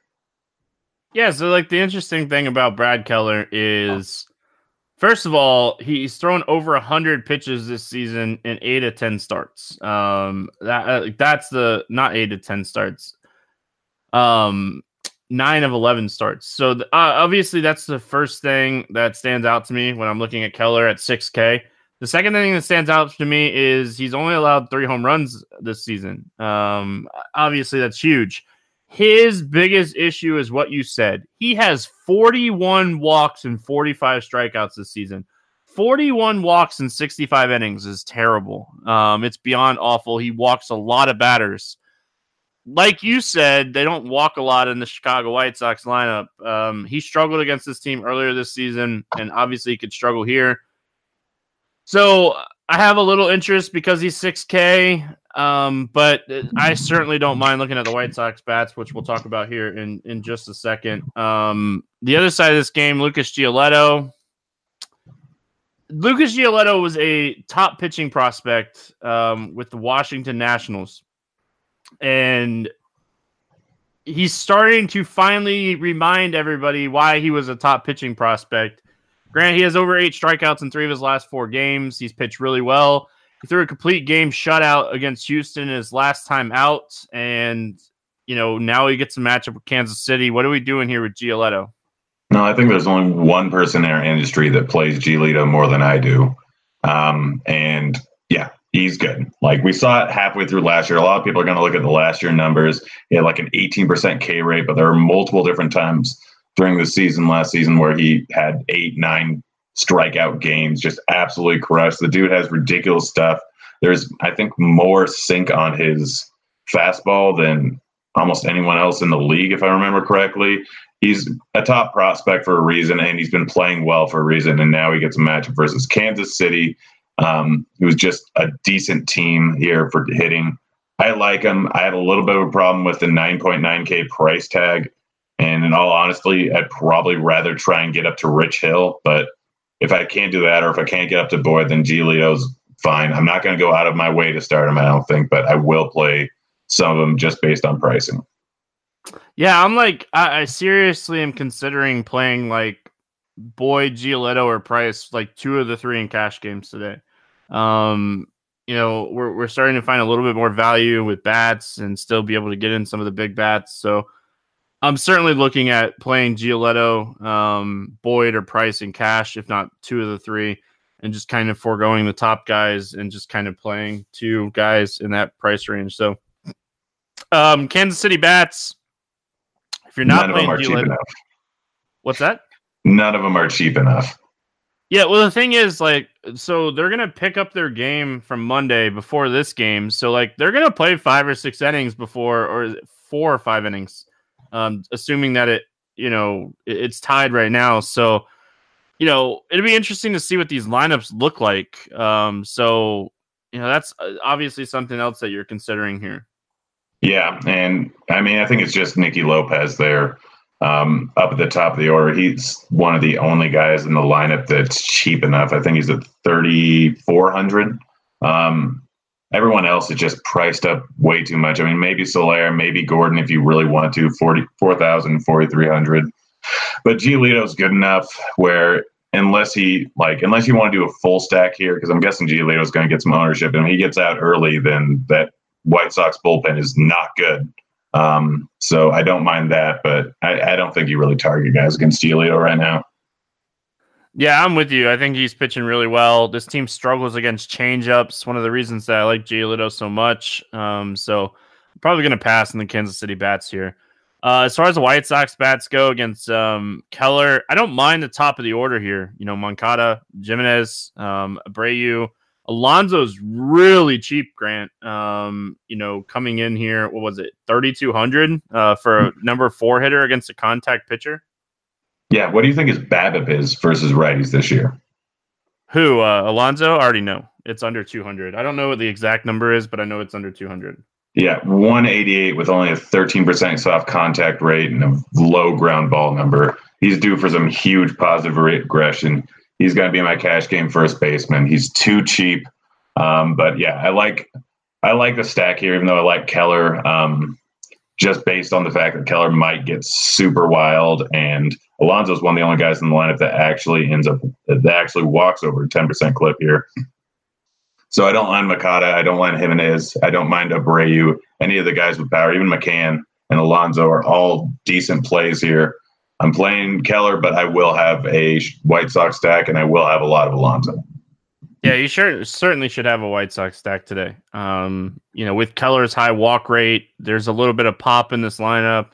Yeah, so like the interesting thing about Brad Keller is first of all, he's thrown over 100 pitches this season in 8 to 10 starts. Um that uh, that's the not 8 to 10 starts. Um 9 of 11 starts. So uh, obviously that's the first thing that stands out to me when I'm looking at Keller at 6K. The second thing that stands out to me is he's only allowed 3 home runs this season. Um obviously that's huge. His biggest issue is what you said. He has 41 walks and 45 strikeouts this season. 41 walks in 65 innings is terrible. Um, it's beyond awful. He walks a lot of batters. Like you said, they don't walk a lot in the Chicago White Sox lineup. Um, he struggled against this team earlier this season, and obviously he could struggle here. So I have a little interest because he's 6K. Um, but I certainly don't mind looking at the White Sox bats, which we'll talk about here in, in just a second. Um, the other side of this game, Lucas Giolito. Lucas Giolito was a top pitching prospect um, with the Washington Nationals. And he's starting to finally remind everybody why he was a top pitching prospect. Grant, he has over eight strikeouts in three of his last four games. He's pitched really well. He threw a complete game shutout against Houston his last time out, and you know now he gets a matchup with Kansas City. What are we doing here with Giolito? No, I think there's only one person in our industry that plays Giolito more than I do, um, and yeah, he's good. Like we saw it halfway through last year. A lot of people are going to look at the last year numbers. He had like an 18% K rate, but there are multiple different times during the season last season where he had eight, nine strikeout games, just absolutely crushed. The dude has ridiculous stuff. There's, I think, more sink on his fastball than almost anyone else in the league, if I remember correctly. He's a top prospect for a reason, and he's been playing well for a reason. And now he gets a matchup versus Kansas City, um, was just a decent team here for hitting. I like him. I had a little bit of a problem with the 9.9K price tag. And in all honesty, I'd probably rather try and get up to Rich Hill, but if I can't do that or if I can't get up to Boyd, then Giolito's fine. I'm not going to go out of my way to start him, I don't think, but I will play some of them just based on pricing. Yeah, I'm like, I, I seriously am considering playing like Boyd, Giolito, or Price, like two of the three in cash games today. Um, you know, we're we're starting to find a little bit more value with bats and still be able to get in some of the big bats. So I'm certainly looking at playing Giolito, um, Boyd, or Price in cash, if not two of the three, and just kind of foregoing the top guys and just kind of playing two guys in that price range. So, um, Kansas City bats. If you're not None playing Giolito, what's that? None of them are cheap enough. Yeah, well, the thing is, like, so they're gonna pick up their game from Monday before this game. So, like, they're gonna play five or six innings before, or four or five innings um, assuming that it, you know, it's tied right now. So, you know, it'd be interesting to see what these lineups look like. Um, so, you know, that's uh, obviously something else that you're considering here. Yeah, and I mean, I think it's just Nicky Lopez there um, up at the top of the order. He's one of the only guys in the lineup that's cheap enough. I think he's at thirty four hundred. Um, Everyone else is just priced up way too much. I mean, maybe Soler, maybe Gordon if you really want to, 4,000, 4,300. But Giolito's good enough where unless he like unless you want to do a full stack here, because I'm guessing Giolito's going to get some ownership, and he gets out early, then that White Sox bullpen is not good. Um, so I don't mind that, but I, I don't think you really target guys against Giolito right now. Yeah, I'm with you. I think he's pitching really well. This team struggles against changeups. One of the reasons that I like Giolito so much. Um, so I'm probably going to pass in the Kansas City bats here. Uh, as far as the White Sox bats go against um, Keller, I don't mind the top of the order here. You know, Moncada, Jimenez, um, Abreu, Alonso's really cheap. Grant, um, you know, coming in here, what was it, thirty two hundred uh, for a number four hitter against a contact pitcher? Yeah, what do you think his BABIP is versus righties this year? Who? Uh, Alonso? I already know. It's under 200. I don't know what the exact number is, but I know it's under 200. Yeah, 188 with only a 13% soft contact rate and a low ground ball number. He's due for some huge positive regression. He's going to be my cash game first baseman. He's too cheap. Um, but yeah, I like I like the stack here, even though I like Keller. Um, just based on the fact that Keller might get super wild, and Alonso's one of the only guys in the lineup that actually ends up that actually walks over ten percent clip here. So I don't mind Moncada. I don't mind Jimenez. I don't mind Abreu. Any of the guys with power, even McCann and Alonso are all decent plays here. I'm playing Keller, but I will have a White Sox stack, and I will have a lot of Alonso. Yeah, you sure certainly should have a White Sox stack today. Um, you know, with Keller's high walk rate, there's a little bit of pop in this lineup.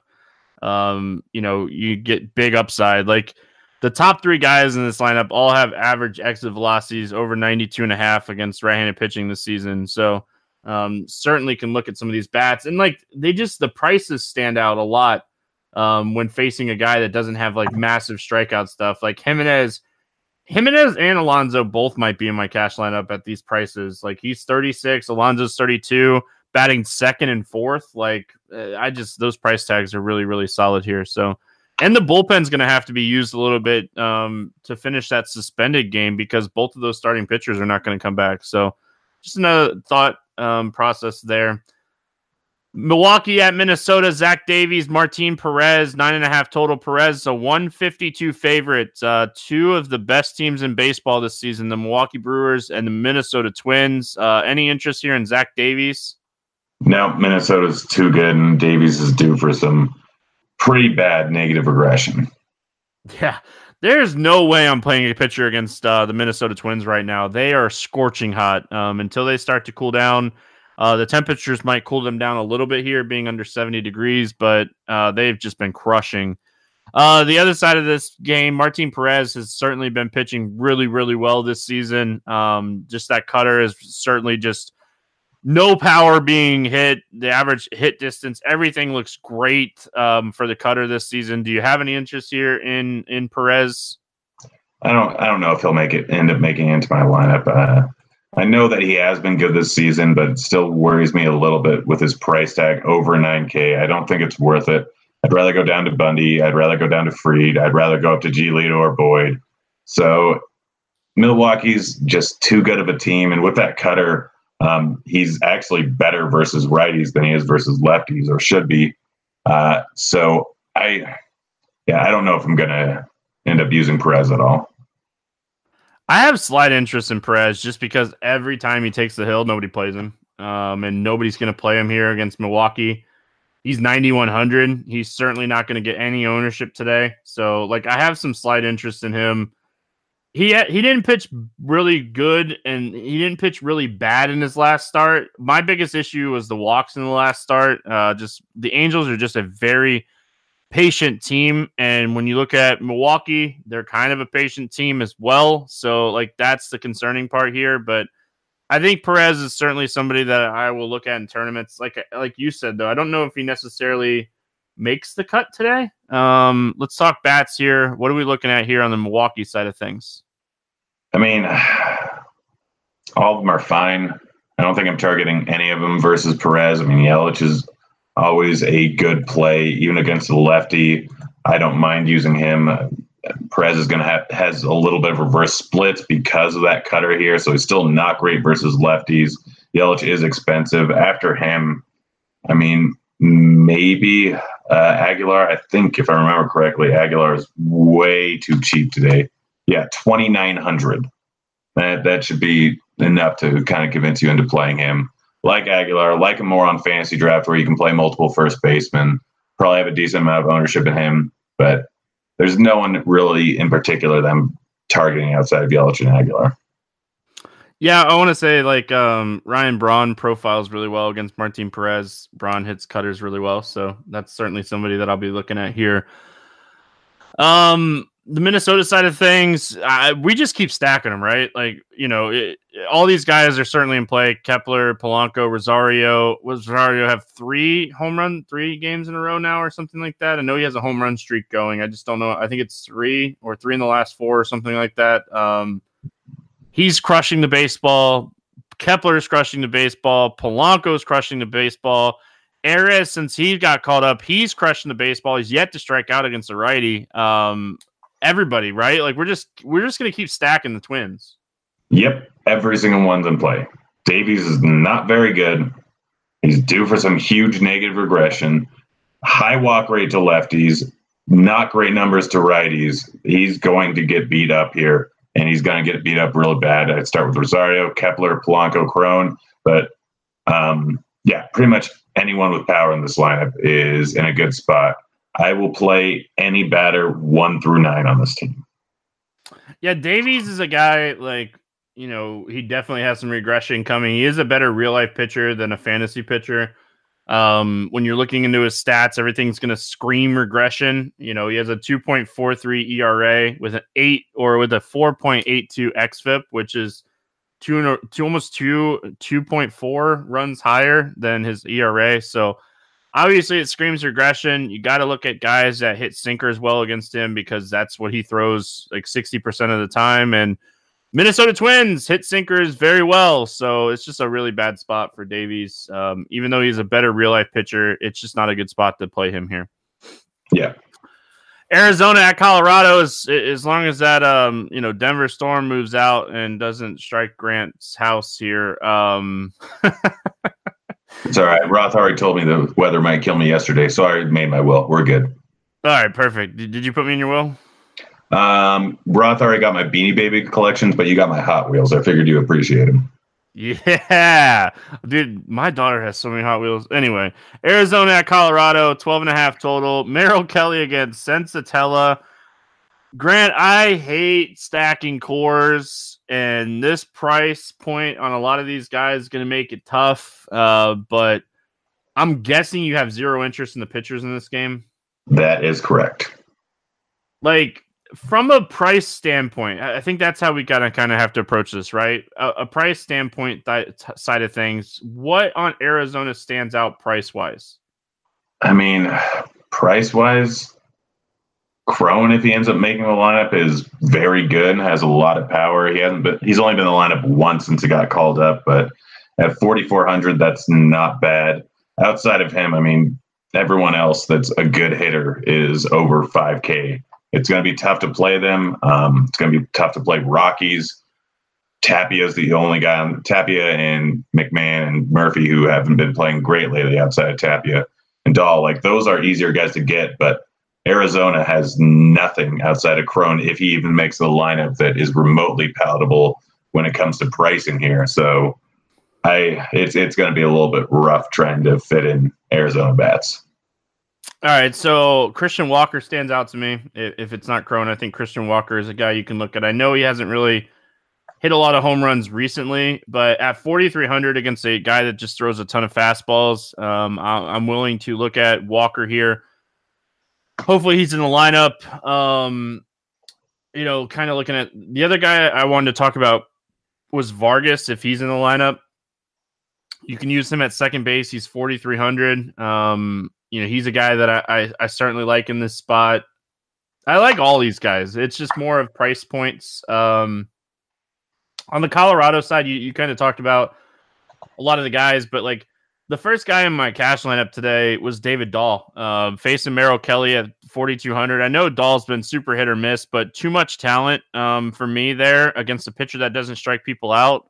Um, you know, you get big upside. Like the top three guys in this lineup all have average exit velocities over 92 and a half against right-handed pitching this season. So um, certainly can look at some of these bats and like they just the prices stand out a lot um, when facing a guy that doesn't have like massive strikeout stuff. Like Jimenez Jimenez and Alonso both might be in my cash lineup at these prices. Like he's 36, Alonso's 32, batting second and fourth. Like uh, I just those price tags are really really solid here. So and the bullpen's going to have to be used a little bit um, to finish that suspended game because both of those starting pitchers are not going to come back. So just another thought um, process there. Milwaukee at Minnesota, Zach Davies, Martin Perez, nine and a half total. Perez, a 152 favorite. Uh, two of the best teams in baseball this season, the Milwaukee Brewers and the Minnesota Twins. Uh, any interest here in Zach Davies? No, Minnesota's too good, and Davies is due for some pretty bad negative regression. Yeah, there's no way I'm playing a pitcher against uh, the Minnesota Twins right now. They are scorching hot. Um, until they start to cool down uh, the temperatures might cool them down a little bit here, being under 70 degrees, but uh, they've just been crushing. Uh, the other side of this game, Martin Perez has certainly been pitching really, really well this season. Um, just that cutter is certainly just no power being hit. The average hit distance, everything looks great um, for the cutter this season. Do you have any interest here in in Perez? I don't. I don't know if he'll make it end up making it into my lineup. Uh, I know that he has been good this season, but it still worries me a little bit with his price tag over 9K. I don't think it's worth it. I'd rather go down to Bundy. I'd rather go down to Fried. I'd rather go up to Giolito or Boyd. So Milwaukee's just too good of a team. And with that cutter, um, he's actually better versus righties than he is versus lefties, or should be. Uh, so I, yeah, I don't know if I'm going to end up using Perez at all. I have slight interest in Perez just because every time he takes the hill, nobody plays him. Um, and nobody's going to play him here against Milwaukee. He's 9,100. He's certainly not going to get any ownership today. So, like, I have some slight interest in him. He he didn't pitch really good and he didn't pitch really bad in his last start. My biggest issue was the walks in the last start. Uh, just the Angels are just a very patient team. And when you look at Milwaukee, they're kind of a patient team as well. So, like, that's the concerning part here. But I think Perez is certainly somebody that I will look at in tournaments. Like, like you said, though, I don't know if he necessarily makes the cut today. Um, let's talk bats here. What are we looking at here on the Milwaukee side of things? I mean, all of them are fine. I don't think I'm targeting any of them versus Perez. I mean, Yelich is always a good play, even against the lefty. I don't mind using him. Perez is going to have has a little bit of reverse splits because of that cutter here, so he's still not great versus lefties. Yelich is expensive. After him, I mean, maybe uh, Aguilar. I think if I remember correctly, Aguilar is way too cheap today. Yeah, twenty nine hundred. That that should be enough to kind of convince you into playing him like Aguilar, like him more on fantasy draft where you can play multiple first basemen. Probably have a decent amount of ownership in him, but there's no one really in particular that I'm targeting outside of Yelich and Aguilar. Yeah, I want to say like um, Ryan Braun profiles really well against Martin Perez. Braun hits cutters really well, so that's certainly somebody that I'll be looking at here. Um, the Minnesota side of things, we just keep stacking them, right? Like, you know, it, all these guys are certainly in play. Kepler, Polanco, Rosario. Rosario have three home run, three games in a row now, or something like that? I know he has a home run streak going. I just don't know. I think it's three or three in the last four or something like that. Um, he's crushing the baseball. Kepler is crushing the baseball. Polanco is crushing the baseball. Arraez, since he got caught up, he's crushing the baseball. He's yet to strike out against a righty. Um, everybody, right? Like we're just we're just gonna keep stacking the twins. Yep, every single one's in play. Davies is not very good. He's due for some huge negative regression. High walk rate to lefties, not great numbers to righties. He's going to get beat up here, and he's going to get beat up really bad. I'd start with Rosario, Kepler, Polanco, Cron, but um, yeah, pretty much anyone with power in this lineup is in a good spot. I will play any batter one through nine on this team. Yeah, Davies is a guy like you know he definitely has some regression coming. He is a better real life pitcher than a fantasy pitcher. Um, when you're looking into his stats, everything's going to scream regression. You know, he has a 2.43 ERA with an eight or with a 4.82 xFIP, which is two, two almost two 2.4 runs higher than his ERA. So obviously it screams regression. You got to look at guys that hit sinkers well against him because that's what he throws like 60% of the time. And Minnesota Twins hit sinkers very well. So it's just a really bad spot for Davies. Um, even though he's a better real life pitcher, it's just not a good spot to play him here. Yeah. Arizona at Colorado is as long as that um you know Denver Storm moves out and doesn't strike Grant's house here. Um It's all right. Roth already told me the weather might kill me yesterday, so I made my will. We're good. All right, perfect. Did, did you put me in your will? Um, Roth already got my Beanie Baby collections, but you got my Hot Wheels. I figured you appreciate them. Yeah, dude, my daughter has so many Hot Wheels. Anyway, Arizona at Colorado, 12 and a half total. Merrill Kelly against Senzatela. Grant, I hate stacking Coors, and this price point on a lot of these guys is going to make it tough. Uh, but I'm guessing you have zero interest in the pitchers in this game. That is correct. Like from a price standpoint, I think that's how we gotta kind of have to approach this, right? A, a price standpoint th- side of things. What on Arizona stands out price wise? I mean, price wise, Cron, if he ends up making the lineup, is very good. Has a lot of power. He hasn't been. He's only been in the lineup once since he got called up, but at 4,400, that's not bad. Outside of him, I mean, everyone else that's a good hitter is over 5K. It's going to be tough to play them. Um, it's going to be tough to play Rockies. Tapia is the only guy on Tapia and McMahon and Murphy who haven't been playing great lately outside of Tapia and Dahl. Like those are easier guys to get, but Arizona has nothing outside of Cron if he even makes the lineup that is remotely palatable when it comes to pricing here. So I it's it's going to be a little bit rough trying to fit in Arizona bats. All right, so Christian Walker stands out to me. If it's not Cron, I think Christian Walker is a guy you can look at. I know he hasn't really hit a lot of home runs recently, but at 4,300 against a guy that just throws a ton of fastballs, um, I'm willing to look at Walker here. Hopefully, he's in the lineup. Um, you know, kind of looking at the other guy I wanted to talk about was Vargas. If he's in the lineup, you can use him at second base. He's 4,300. Um, you know, he's a guy that I, I, I certainly like in this spot. I like all these guys. It's just more of price points. Um, on the Colorado side, you, you kind of talked about a lot of the guys, but like the first guy in my cash lineup today was David Dahl, uh, facing Merrill Kelly at 4,200. I know Dahl's been super hit or miss, but too much talent um, for me there against a pitcher that doesn't strike people out.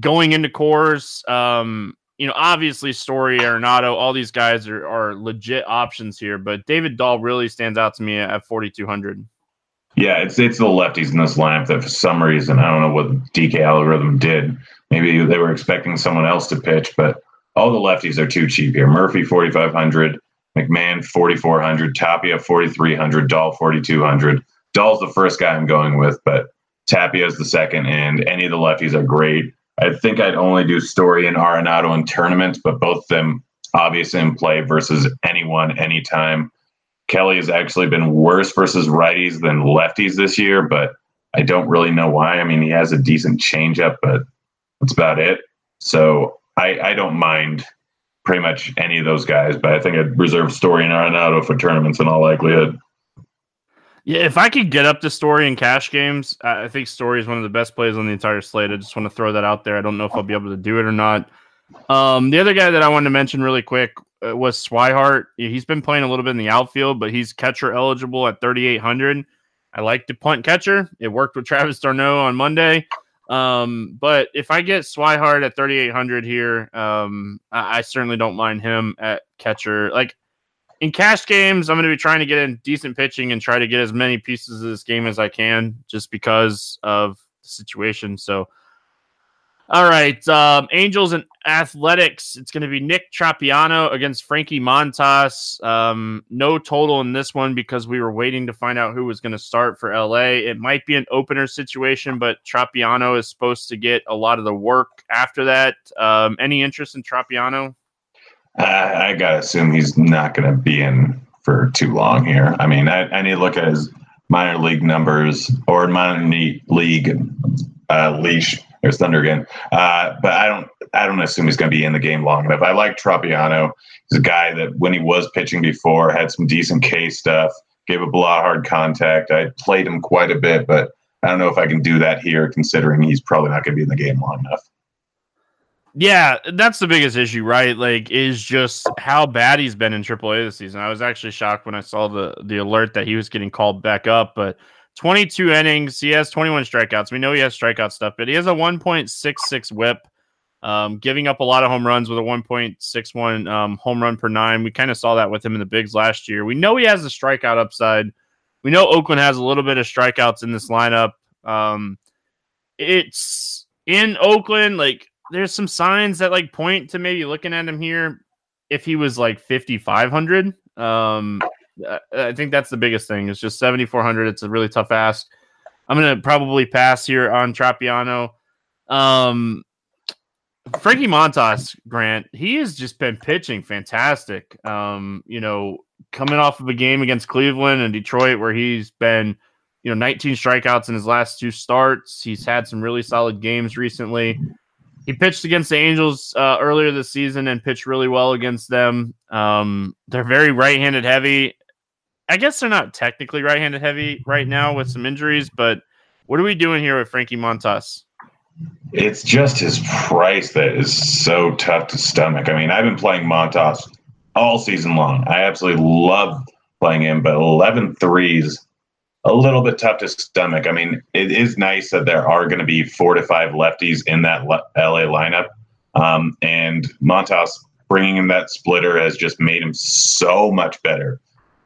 Going into Coors, um, you know, obviously Story, Arenado, all these guys are, are legit options here, but David Dahl really stands out to me at 4,200. Yeah, it's it's the lefties in this lineup that for some reason I don't know what DK algorithm did. Maybe they were expecting someone else to pitch, but all the lefties are too cheap here. Murphy 4,500, McMahon 4,400, Tapia 4,300, Dahl 4,200. Dahl's the first guy I'm going with, but Tapia is the second, and any of the lefties are great. I think I'd only do Story and Arenado in tournaments, but both of them obviously in play versus anyone, anytime. Kelly has actually been worse versus righties than lefties this year, but I don't really know why. I mean, he has a decent changeup, but that's about it. So I, I don't mind pretty much any of those guys, but I think I'd reserve Story and Arenado for tournaments in all likelihood. Yeah, if I could get up to Story in cash games, I think Story is one of the best plays on the entire slate. I just want to throw that out there. I don't know if I'll be able to do it or not. Um, the other guy that I wanted to mention really quick uh, was Swihart. He's been playing a little bit in the outfield, but he's catcher eligible at 3,800. I like to punt catcher. It worked with Travis d'Arnaud on Monday. Um, but if I get Swihart at 3,800 here, um, I, I certainly don't mind him at catcher. Like in cash games, I'm going to be trying to get in decent pitching and try to get as many pieces of this game as I can just because of the situation. So, all right. Um, Angels and Athletics. It's going to be Nick Tropeano against Frankie Montas. Um, no total in this one because we were waiting to find out who was going to start for LA. It might be an opener situation, but Tropeano is supposed to get a lot of the work after that. Um, any interest in Tropeano? I, I gotta assume he's not going to be in for too long here. I mean, I, I need to look at his minor league numbers or minor league uh, leash there's Thunder again. Uh, but I don't I don't assume he's going to be in the game long enough. I like Tropeano. He's a guy that when he was pitching before had some decent K stuff, gave up a lot hard contact. I played him quite a bit, but I don't know if I can do that here, considering he's probably not going to be in the game long enough. Yeah, that's the biggest issue, right? Like, is just how bad he's been in AAA this season. I was actually shocked when I saw the the alert that he was getting called back up, but 22 innings. He has 21 strikeouts. We know he has strikeout stuff, but he has a 1.66 whip, um, giving up a lot of home runs with a 1.61 um, home run per nine. We kind of saw that with him in the bigs last year. We know he has the strikeout upside. We know Oakland has a little bit of strikeouts in this lineup. Um, it's in Oakland. Like, there's some signs that like point to maybe looking at him here if he was like 5,500. Um, I think that's the biggest thing. It's just 7,400. It's a really tough ask. I'm going to probably pass here on Tropeano. Um, Frankie Montas, Grant, he has just been pitching fantastic. Um, you know, coming off of a game against Cleveland and Detroit where he's been, you know, 19 strikeouts in his last two starts. He's had some really solid games recently. He pitched against the Angels uh, earlier this season and pitched really well against them. Um, they're very right-handed heavy. I guess they're not technically right-handed heavy right now with some injuries, but what are we doing here with Frankie Montas? It's just his price that is so tough to stomach. I mean, I've been playing Montas all season long. I absolutely love playing him, but 11 threes a little bit tough to stomach. I mean, it is nice that there are going to be four to five lefties in that LA lineup. Um, and Montas bringing in that splitter has just made him so much better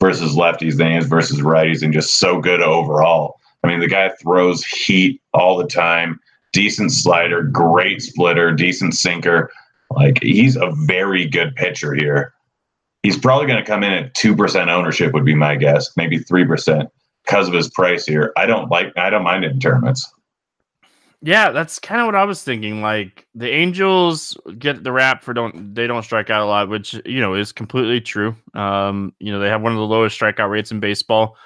versus lefties than he is versus righties, and just so good overall. I mean, the guy throws heat all the time. Decent slider, great splitter, decent sinker. Like he's a very good pitcher here. He's probably going to come in at two percent ownership, would be my guess, maybe three percent because of his price here. I don't like. I don't mind it in tournaments. Yeah, that's kind of what I was thinking. Like the Angels get the rap for don't they don't strike out a lot, which you know is completely true. Um, you know they have one of the lowest strikeout rates in baseball.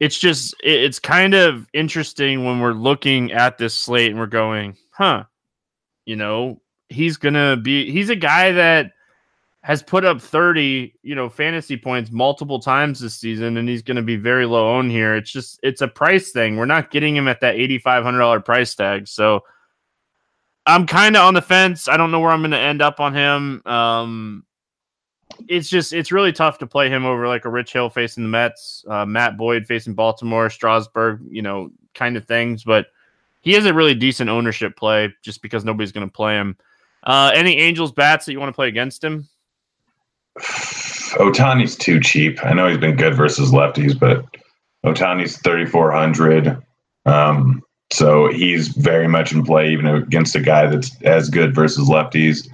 It's just it's kind of interesting when we're looking at this slate and we're going, huh? You know, he's gonna be he's a guy that has put up 30, you know, fantasy points multiple times this season, and he's going to be very low owned here. It's just, it's a price thing. We're not getting him at that $8,500 price tag. So I'm kind of on the fence. I don't know where I'm going to end up on him. Um, it's just, it's really tough to play him over like a Rich Hill facing the Mets, uh, Matt Boyd facing Baltimore, Strasburg, you know, kind of things. But he has a really decent ownership play just because nobody's going to play him. Uh, any Angels bats that you want to play against him? Ohtani's too cheap. I know he's been good versus lefties, but Ohtani's 3,400. Um, so he's very much in play, even against a guy that's as good versus lefties.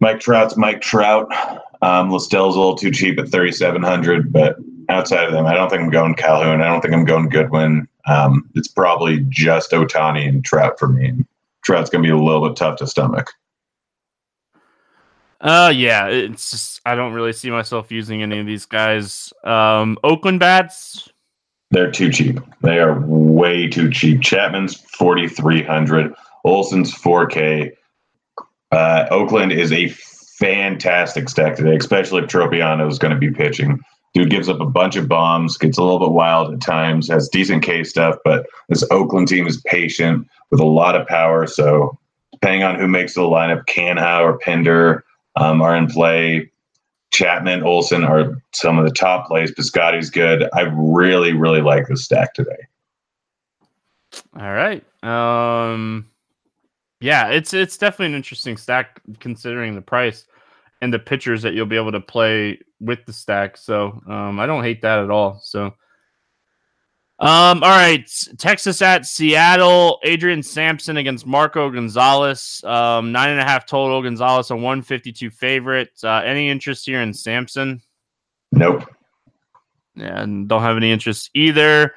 Mike Trout's Mike Trout. Um, a little too cheap at 3,700, but outside of them, I don't think I'm going Calhoun. I don't think I'm going Goodwin. Um, it's probably just Ohtani and Trout for me. Trout's going to be a little bit tough to stomach. Uh yeah, it's just I don't really see myself using any of these guys. Um Oakland bats. They're too cheap. They are way too cheap. Chapman's forty three hundred. Olson's four K. Uh, Oakland is a fantastic stack today, especially if Tropeano is going to be pitching. Dude gives up a bunch of bombs, gets a little bit wild at times, has decent K stuff, but this Oakland team is patient with a lot of power. So depending on who makes the lineup, Canha or Pinder, um, are in play. Chapman, Olson are some of the top plays. Piscotty's good. I really, really like this stack today. All right. Um, yeah, it's it's definitely an interesting stack considering the price and the pitchers that you'll be able to play with the stack. So um, I don't hate that at all. So. Um, all right, Texas at Seattle. Adrian Sampson against Marco Gonzalez. Um, nine and a half total. Gonzalez a 152 favorite. Uh, any interest here in Sampson? Nope. Yeah, and don't have any interest either.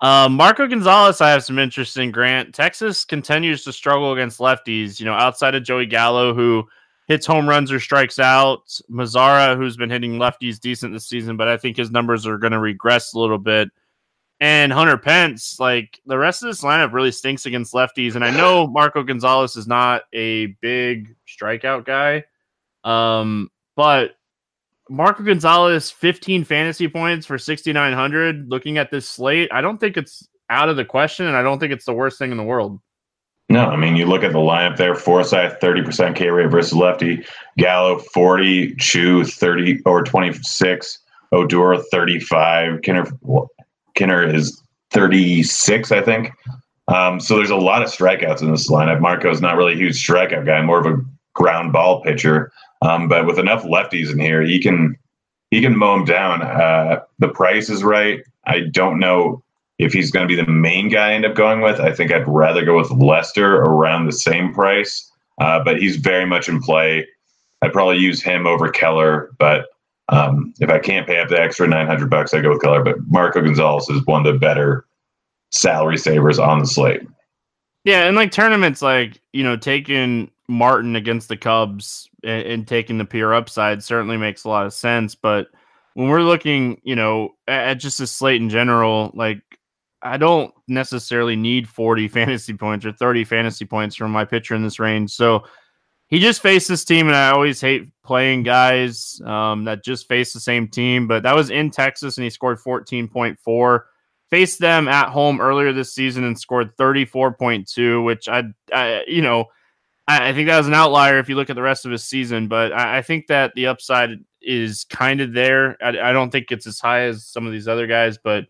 Um, Marco Gonzalez, I have some interest in. Grant Texas continues to struggle against lefties. You know, outside of Joey Gallo, who hits home runs or strikes out. Mazara, who's been hitting lefties decent this season, but I think his numbers are going to regress a little bit and Hunter Pence, like the rest of this lineup really stinks against lefties. And I know Marco Gonzalez is not a big strikeout guy. Um, but Marco Gonzalez, 15 fantasy points for 6,900. Looking at this slate, I don't think it's out of the question, and I don't think it's the worst thing in the world. No, I mean, you look at the lineup there Forsythe, 30% K rate versus lefty, Gallo, 40, Choo, 30 or 26, Odor, 35, Kiner, Kiner is 36, I think. Um, so there's a lot of strikeouts in this lineup. Marco's not really a huge strikeout guy, more of a ground ball pitcher. Um, but with enough lefties in here, he can he can mow them down. Uh, the price is right. I don't know if he's going to be the main guy I end up going with. I think I'd rather go with Lester around the same price, uh, but he's very much in play. I'd probably use him over Keller, but um, if I can't pay up the extra 900 bucks, I go with Keller. But Marco Gonzalez is one of the better salary savers on the slate. Yeah, and like tournaments, like you know, taking Martin against the Cubs and, and, taking the pure upside certainly makes a lot of sense. But when we're looking, you know, at, at just a slate in general, like I don't necessarily need 40 fantasy points or 30 fantasy points from my pitcher in this range. So he just faced this team, and I always hate playing guys um, that just face the same team. But that was in Texas, and he scored 14.4. Faced them at home earlier this season and scored 34.2, which I, I you know, I, I, think that was an outlier if you look at the rest of his season. But I, I think that the upside is kind of there. I, I, don't think it's as high as some of these other guys, but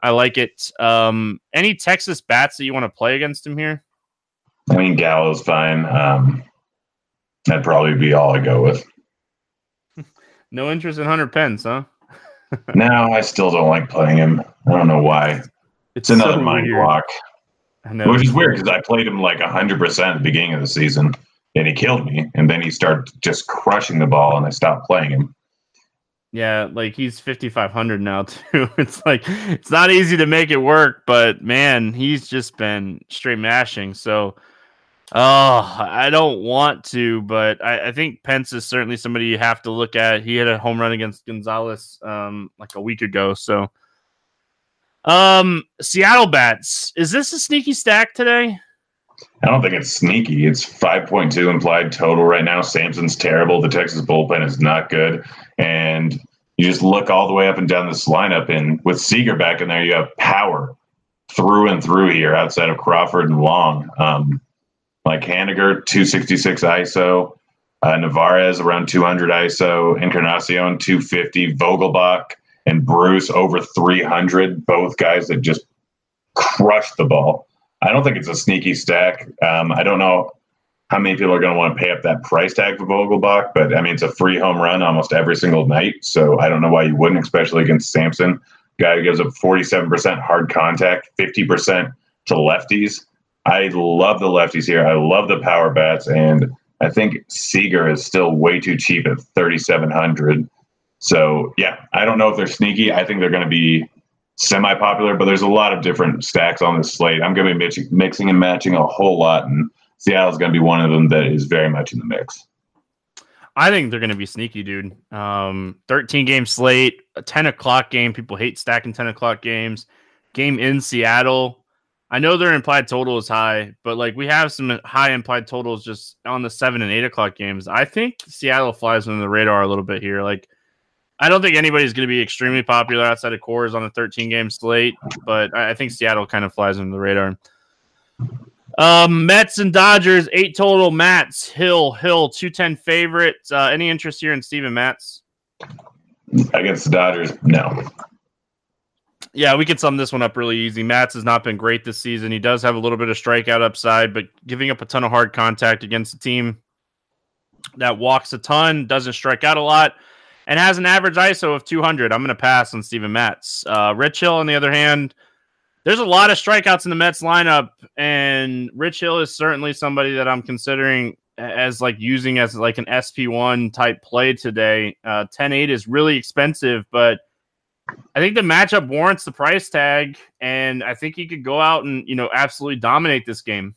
I like it. Um, any Texas bats that you want to play against him here? I mean, Gallo's fine. Um, That'd probably be all I go with. no interest in Hunter Pence, huh? no, I still don't like playing him. I don't know why. It's, it's another so mind weird. block. Which is weird because I played him like 100% at the beginning of the season and he killed me. And then he started just crushing the ball and I stopped playing him. Yeah, like he's 5500 now too. It's like it's not easy to make it work, but man, he's just been straight mashing. So Oh, I don't want to, but I, I, think Pence is certainly somebody you have to look at. He had a home run against Gonzalez um, like a week ago. So, um, Seattle bats. Is this a sneaky stack today? I don't think it's sneaky. It's 5.2 implied total right now. Sampson's terrible. The Texas bullpen is not good. And you just look all the way up and down this lineup. And with Seager back in there, you have power through and through here outside of Crawford and Long. Um, like Haniger, 266 ISO, uh, Narvaez around 200 ISO, Encarnacion 250, Vogelbach and Bruce over 300, both guys that just crushed the ball. I don't think it's a sneaky stack. Um, I don't know how many people are going to want to pay up that price tag for Vogelbach, but I mean, it's a free home run almost every single night. So I don't know why you wouldn't, especially against Sampson. Guy who gives up 47% hard contact, 50% to lefties. I love the lefties here. I love the power bats, and I think Seager is still way too cheap at 3,700. So yeah, I don't know if they're sneaky. I think they're going to be semi-popular, but there's a lot of different stacks on this slate. I'm going to be mix- mixing and matching a whole lot, and Seattle's going to be one of them that is very much in the mix. I think they're going to be sneaky, dude. Um, 13 game slate, a 10 o'clock game. People hate stacking 10 o'clock games. Game in Seattle. I know their implied total is high, but like we have some high implied totals just on the seven and eight o'clock games. I think Seattle flies under the radar a little bit here. Like, I don't think anybody's going to be extremely popular outside of Coors on a 13 game slate, but I think Seattle kind of flies under the radar. Um, Mets and Dodgers, eight total. Matz, Hill, Hill, 210 favorite. Uh, any interest here in Steven Matz? Against the Dodgers, no Yeah, we could sum this one up really easy. Matz has not been great this season. He does have a little bit of strikeout upside, but giving up a ton of hard contact against a team that walks a ton, doesn't strike out a lot, and has an average ISO of 200. I'm going to pass on Steven Matz. Uh, Rich Hill, on the other hand, there's a lot of strikeouts in the Mets lineup, and Rich Hill is certainly somebody that I'm considering as like using as like an SP1 type play today. Uh, 10-8 is really expensive, but I think the matchup warrants the price tag, and I think he could go out and you know absolutely dominate this game.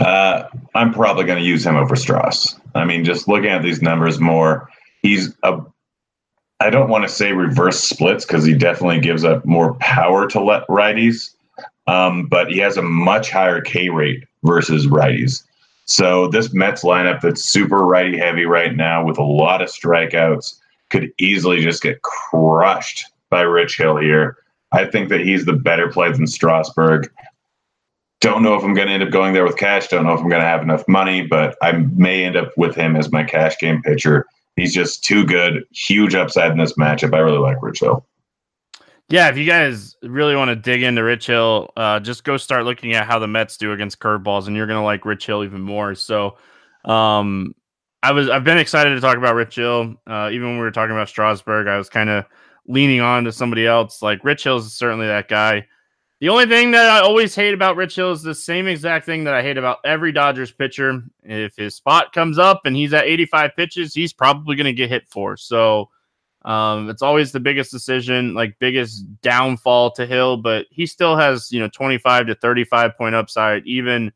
Uh, I'm probably going to use him over Stras. I mean, just looking at these numbers more, he's a. I don't want to say reverse splits because he definitely gives up more power to let righties, um, but he has a much higher K rate versus righties. So this Mets lineup that's super righty heavy right now with a lot of strikeouts could easily just get crushed by Rich Hill here. I think that he's the better play than Strasburg. Don't know if I'm going to end up going there with cash. Don't know if I'm going to have enough money, but I may end up with him as my cash game pitcher. He's just too good. Huge upside in this matchup. I really like Rich Hill. Yeah, if you guys really want to dig into Rich Hill, uh, just go start looking at how the Mets do against curveballs, and you're going to like Rich Hill even more. So, um, I was I've been excited to talk about Rich Hill. Uh, even when we were talking about Strasburg, I was kind of leaning on to somebody else. Like Rich Hill is certainly that guy. The only thing that I always hate about Rich Hill is the same exact thing that I hate about every Dodgers pitcher. If his spot comes up and he's at 85 pitches, he's probably going to get hit for. So um, it's always the biggest decision, like biggest downfall to Hill, but he still has, you know, 25 to 35 point upside, even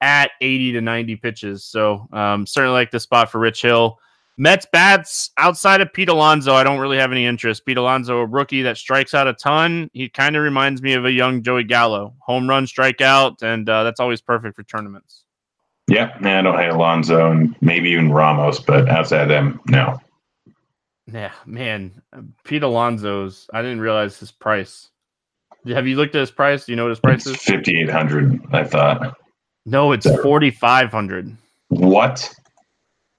at 80 to 90 pitches. So um, certainly like the spot for Rich Hill. Mets bats outside of Pete Alonso, I don't really have any interest. Pete Alonso, a rookie that strikes out a ton. He kind of reminds me of a young Joey Gallo. Home run, strikeout, and uh, that's always perfect for tournaments. Yeah, man, I don't hate Alonso and maybe even Ramos, but outside of them, no. Yeah, man, Pete Alonso's. I didn't realize his price. Have you looked at his price? Do you know what his price it's is? Fifty eight hundred. I thought. No, it's forty five hundred. What?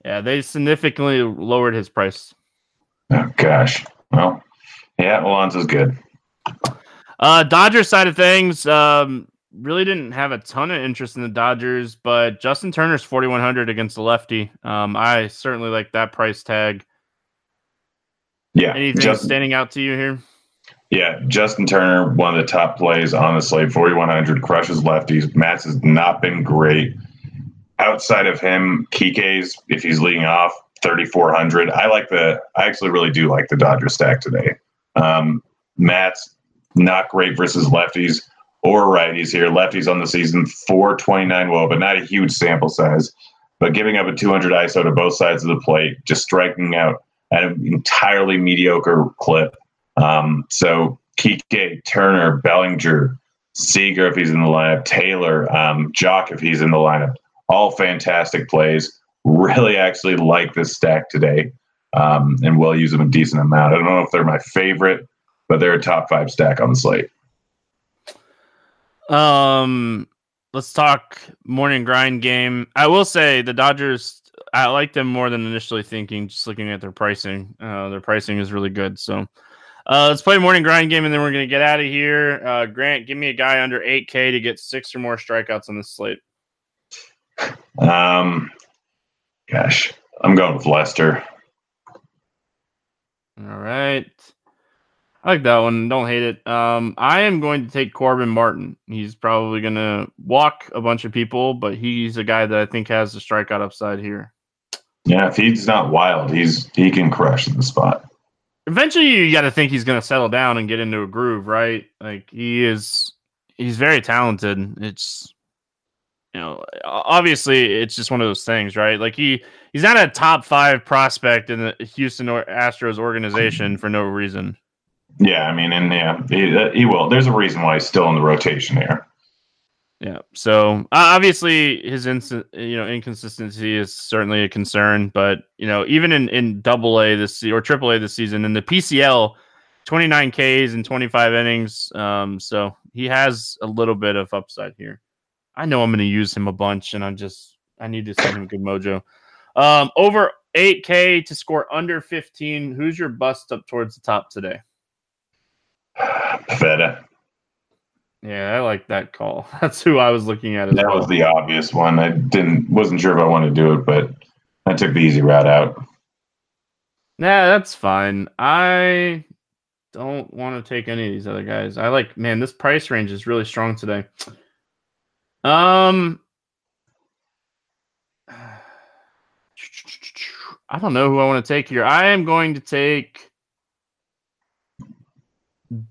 Yeah, they significantly lowered his price. Oh gosh. Well, yeah, Alonso's good. Uh, Dodgers side of things, um, really didn't have a ton of interest in the Dodgers, but Justin Turner's forty one hundred against the lefty. Um, I certainly like that price tag. Yeah. Anything Justin, standing out to you here? Yeah, Justin Turner, one of the top plays slate, 4,100, crushes lefties. Matz has not been great. Outside of him, Kike's, if he's leading off, 3,400. I like the, I actually really do like the Dodger stack today. Um, Matz not great versus lefties or righties here. Lefties on the season, 429 well, but not a huge sample size. But giving up a 200 ISO to both sides of the plate, just striking out at an entirely mediocre clip. Um, so Kike, Turner, Bellinger, Seager if he's in the lineup, Taylor, um, Joc if he's in the lineup, all fantastic plays. Really actually like this stack today um, and will use them a decent amount. I don't know if they're my favorite, but they're a top five stack on the slate. Um, let's talk morning grind game. I will say the Dodgers. I like them more than initially thinking. Just looking at their pricing, uh, their pricing is really good. So, uh, let's play morning grind game, and then we're gonna get out of here. Uh, Grant, give me a guy under eight K to get six or more strikeouts on this slate. Um, gosh, I'm going with Lester. All right. I like that one. Don't hate it. Um, I am going to take Corbin Martin. He's probably going to walk a bunch of people, but he's a guy that I think has the strikeout upside here. Yeah, if he's not wild, he's he can crush in the spot. Eventually, you got to think he's going to settle down and get into a groove, right? Like he is, he's very talented. It's you know, obviously, it's just one of those things, right? Like he he's not a top five prospect in the Houston Astros organization for no reason. Yeah, I mean, and yeah, he, he will. There's a reason why he's still in the rotation here. Yeah. So obviously his you know, inconsistency is certainly a concern, but you know, even in in Double A this or Triple A this season in the PCL, 29 Ks and 25 innings. Um, so he has a little bit of upside here. I know I'm going to use him a bunch, and I'm just I need to send him good mojo. Um, over 8K to score under 15. Who's your bust up towards the top today? Pivetta. Yeah, I like that call. That's who I was looking at. As That well. was the obvious one. I didn't wasn't sure if I wanted to do it, but I took the easy route out. Nah, that's fine. I don't want to take any of these other guys. I like, man, this price range is really strong today. Um, I don't know who I want to take here. I am going to take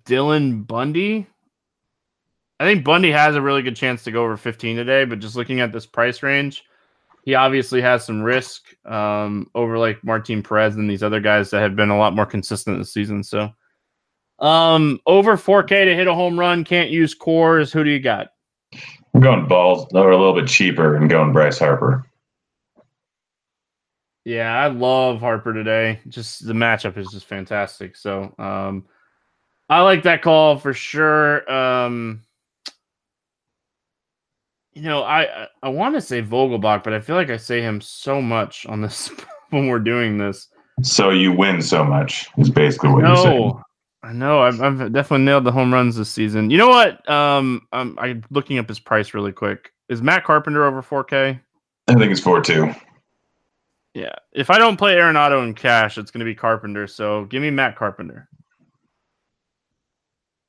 Dylan Bundy. I think Bundy has a really good chance to go over 15 today, but just looking at this price range, he obviously has some risk um, over like Martin Perez and these other guys that have been a lot more consistent this season. So, um, over 4K to hit a home run, can't use Coors. Who do you got? I'm going balls or a little bit cheaper and going Bryce Harper. Yeah, I love Harper today. Just the matchup is just fantastic. So, um, I like that call for sure. Um, you know, I I, want to say Vogelbach, but I feel like I say him so much on this when we're doing this. So you win so much is basically what you're saying. No, I know. I've, I've definitely nailed the home runs this season. You know what? Um, I'm, I'm looking up his price really quick. Is Matt Carpenter over 4K? I think it's four two. Yeah. If I don't play Arenado in cash, it's going to be Carpenter. So give me Matt Carpenter.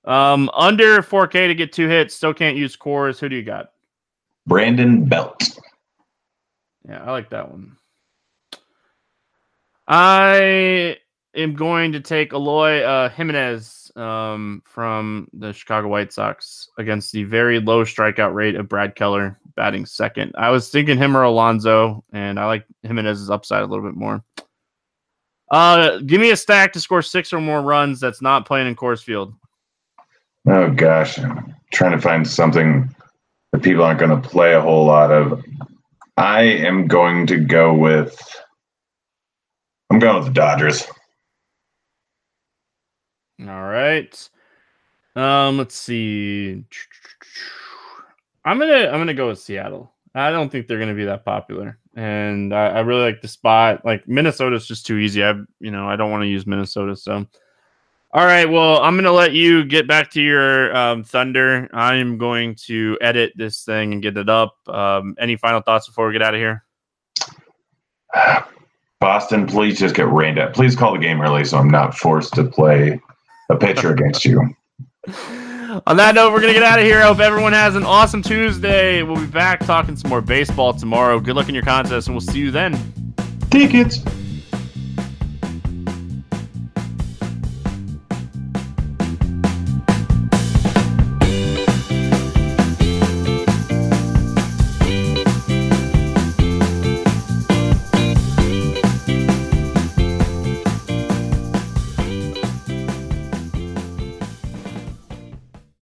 Um, under 4K to get two hits. Still can't use Coors. Who do you got? Brandon Belt. Yeah, I like that one. I am going to take Eloy uh, Jimenez um, from the Chicago White Sox against the very low strikeout rate of Brad Keller batting second. I was thinking him or Alonso, and I like Jimenez's upside a little bit more. Uh, give me a stack to score six or more runs that's not playing in Coors Field. Oh gosh, I'm trying to find something that people aren't going to play a whole lot of. I am going to go with. I'm going with the Dodgers. All right. Um, let's see. I'm gonna I'm gonna go with Seattle. I don't think they're gonna be that popular, and I, I really like the spot. Like Minnesota's just too easy. I you know I don't want to use Minnesota. So, all right. Well, I'm gonna let you get back to your um, Thunder. I'm going to edit this thing and get it up. Um, any final thoughts before we get out of here? Boston, please just get rained at. Please call the game early so I'm not forced to play a pitcher against you. On that note, we're going to get out of here. I hope everyone has an awesome Tuesday. We'll be back talking some more baseball tomorrow. Good luck in your contest, and we'll see you then. Tickets.